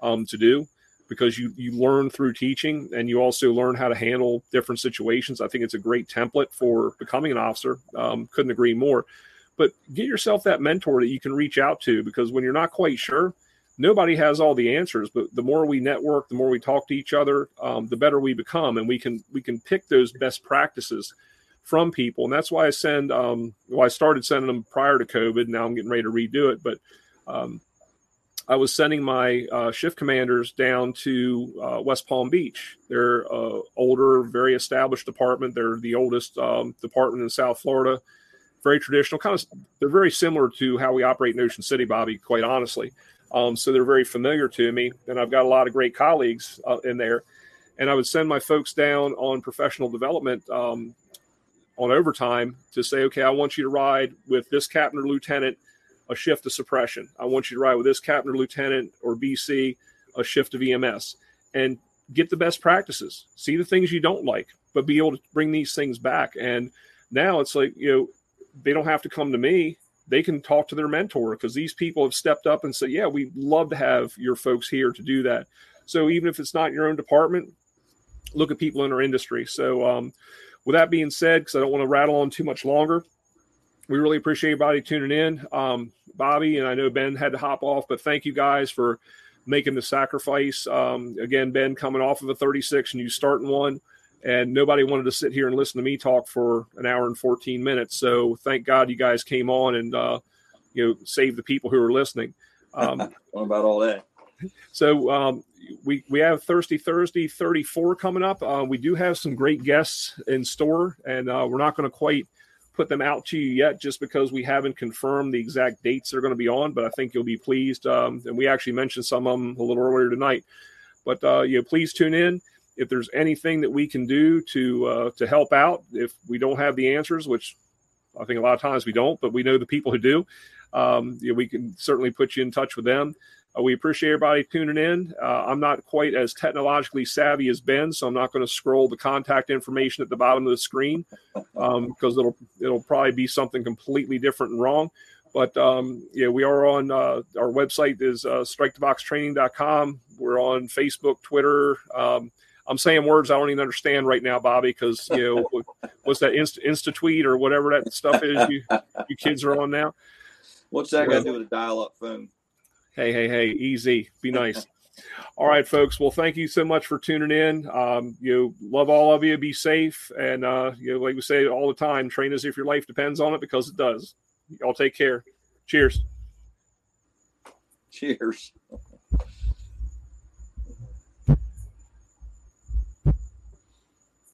um, to do because you you learn through teaching and you also learn how to handle different situations. I think it's a great template for becoming an officer. Um, couldn't agree more but get yourself that mentor that you can reach out to because when you're not quite sure nobody has all the answers but the more we network the more we talk to each other um, the better we become and we can we can pick those best practices from people. And that's why i send um, well i started sending them prior to covid now i'm getting ready to redo it but um, i was sending my uh, shift commanders down to uh, west palm beach. They're uh, older very established department. They're the oldest um, department in south florida. Very traditional kind of they're very similar to how we operate in ocean city bobby quite honestly um, so they're very familiar to me, and I've got a lot of great colleagues uh, in there. And I would send my folks down on professional development um, on overtime to say, okay, I want you to ride with this captain or lieutenant a shift of suppression. I want you to ride with this captain or lieutenant or BC a shift of EMS, and get the best practices. See the things you don't like, but be able to bring these things back. And now it's like you know they don't have to come to me they can talk to their mentor because these people have stepped up and said, "Yeah, we'd love to have your folks here to do that." So even if it's not your own department, look at people in our industry. So, um, with that being said, because I don't want to rattle on too much longer, we really appreciate everybody tuning in. Um, Bobby and I know Ben had to hop off, but thank you guys for making the sacrifice. Um, again, Ben coming off of a 36 and you starting one, and nobody wanted to sit here and listen to me talk for an hour and 14 minutes. So thank God you guys came on and uh, you know saved the people who are listening. Um, what about all that? So um, we we have Thirsty Thursday 34 coming up. Uh, we do have some great guests in store, and uh, we're not going to quite put them out to you yet, just because we haven't confirmed the exact dates they're going to be on. But I think you'll be pleased. Um, and we actually mentioned some of them a little earlier tonight. But uh, you know, please tune in. If there's anything that we can do to uh, to help out, if we don't have the answers, which I think a lot of times we don't, but we know the people who do, um, we can certainly put you in touch with them. Uh, we appreciate everybody tuning in. Uh, I'm not quite as technologically savvy as Ben, so I'm not going to scroll the contact information at the bottom of the screen because um, it'll it'll probably be something completely different and wrong. But um, yeah, we are on uh, our website is uh, striketheboxtraining.com. We're on Facebook, Twitter. Um, I'm saying words I don't even understand right now, Bobby, because you know what's that Insta, Insta tweet or whatever that stuff is you you kids are on now. What's that got to do with a dial-up phone? Hey, hey, hey, easy. Be nice. all right, folks. Well, thank you so much for tuning in. Um, you know, love all of you. Be safe, and uh, you know, like we say all the time, train as if your life depends on it because it does. Y'all take care. Cheers. Cheers.